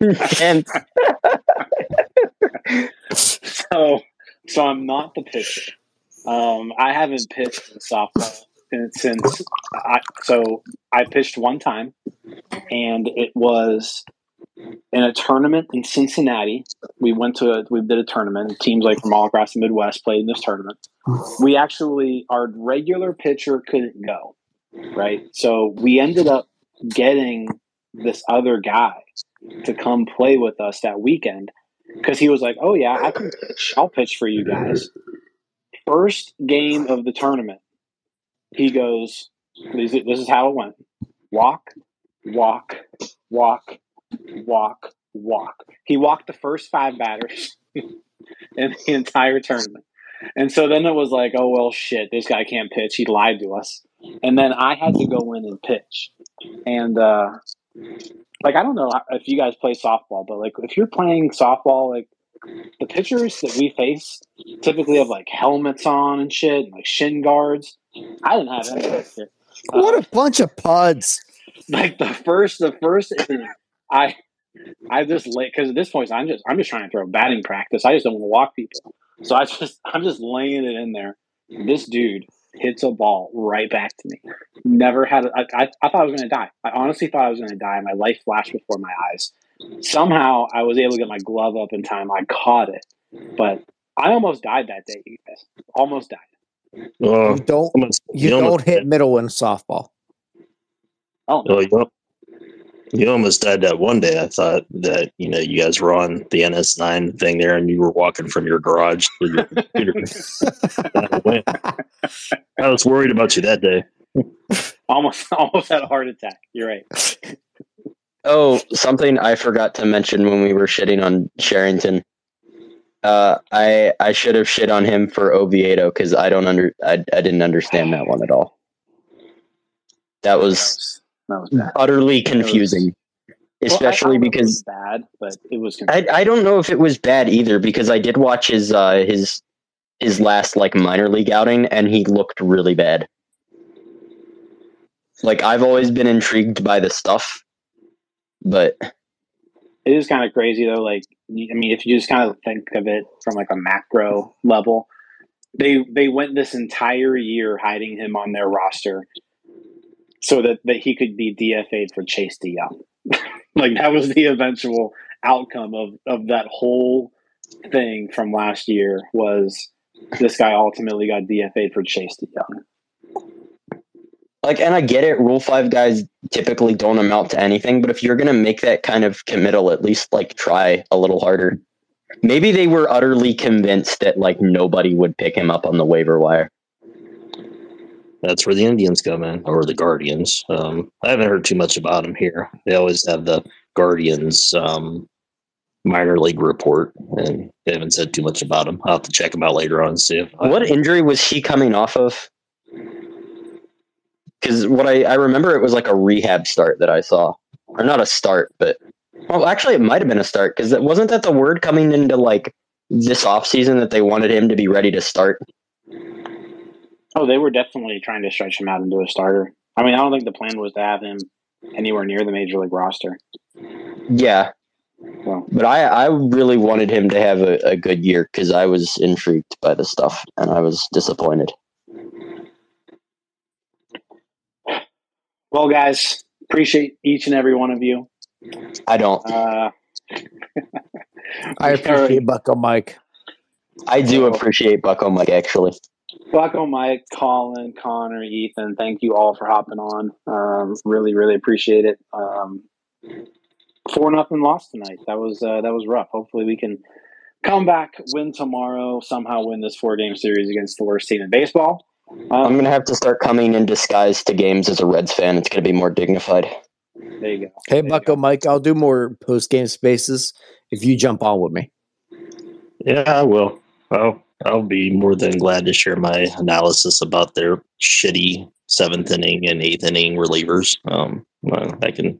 Intense. So so I'm not the pitcher. Um, I haven't pitched in softball since I, so I pitched one time, and it was in a tournament in Cincinnati. We went to a, we did a tournament. Teams like from all across the Midwest played in this tournament. We actually our regular pitcher couldn't go, right? So we ended up getting this other guy to come play with us that weekend because he was like, "Oh yeah, I can pitch. I'll pitch for you guys." First game of the tournament, he goes, "This is this is how it went: walk, walk, walk, walk, walk." He walked the first five batters in the entire tournament, and so then it was like, "Oh well, shit, this guy can't pitch. He lied to us." And then I had to go in and pitch, and uh, like I don't know if you guys play softball, but like if you're playing softball, like the pitchers that we face typically have like helmets on and shit, and like shin guards. I didn't have any of that shit. Uh, What a bunch of puds! like the first, the first inning, I, I just lay because at this point I'm just I'm just trying to throw batting practice. I just don't want to walk people, so I just I'm just laying it in there. This dude hits a ball right back to me. Never had. A, I, I I thought I was going to die. I honestly thought I was going to die. My life flashed before my eyes. Somehow I was able to get my glove up in time. I caught it, but I almost died that day. You guys almost died. Oh, You don't almost- you almost don't hit died. middle in softball. Oh no. Oh, you, almost died that one day. I thought that you know you guys were on the NS9 thing there, and you were walking from your garage to your computer. I was worried about you that day. almost almost had a heart attack. You're right. Oh, something I forgot to mention when we were shitting on Cherington. Uh, I I should have shit on him for Oviedo because I don't under I, I didn't understand that one at all. That That was was, that was bad. utterly confusing, Well, I especially it because was bad, but it was. I. I don't know if it was bad either because I did watch his uh his his last like minor league outing and he looked really bad. Like I've always been intrigued by the stuff, but it is kind of crazy though. Like, I mean, if you just kind of think of it from like a macro level, they they went this entire year hiding him on their roster so that that he could be DFA'd for Chase De Jong. like that was the eventual outcome of of that whole thing from last year was this guy ultimately got DFA'd for Chase De Jong. like and I get it, Rule Five guys typically don't amount to anything, but if you're gonna make that kind of committal, at least like try a little harder. Maybe they were utterly convinced that like nobody would pick him up on the waiver wire. That's where the Indians come in, or the Guardians. Um, I haven't heard too much about them here. They always have the Guardians um, minor league report, and they haven't said too much about them. I'll have to check them out later on and see if I- What injury was he coming off of? Because what I, I remember it was like a rehab start that I saw, or not a start, but well, actually it might have been a start because wasn't that the word coming into like this off season that they wanted him to be ready to start? Oh, they were definitely trying to stretch him out into a starter. I mean, I don't think the plan was to have him anywhere near the major league roster. Yeah, Well, but I I really wanted him to have a, a good year because I was intrigued by the stuff and I was disappointed. well, guys, appreciate each and every one of you. I don't. Uh, I appreciate Bucko Mike. I do appreciate Bucko Mike actually. Bucko, Mike, Colin, Connor, Ethan, thank you all for hopping on. Um, really, really appreciate it. Um, four nothing loss tonight. That was uh, that was rough. Hopefully, we can come back, win tomorrow, somehow win this four game series against the worst team in baseball. I'm Um, gonna have to start coming in disguise to games as a Reds fan. It's gonna be more dignified. there you go. Hey, There Bucko go. Mike, I'll do more post game spaces if you jump on with me. Yeah, I will. I'll, I'll be more than glad to share my analysis about their shitty seventh inning and eighth inning relievers. Um, well, I can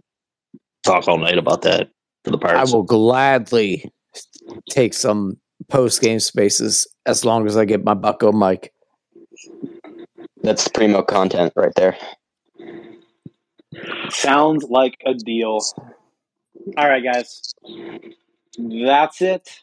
talk all night about that for the Pirates. I will gladly take some post game spaces as long as I get my Bucko mic. That's primo content right there. Sounds like a deal. All right, guys. That's it.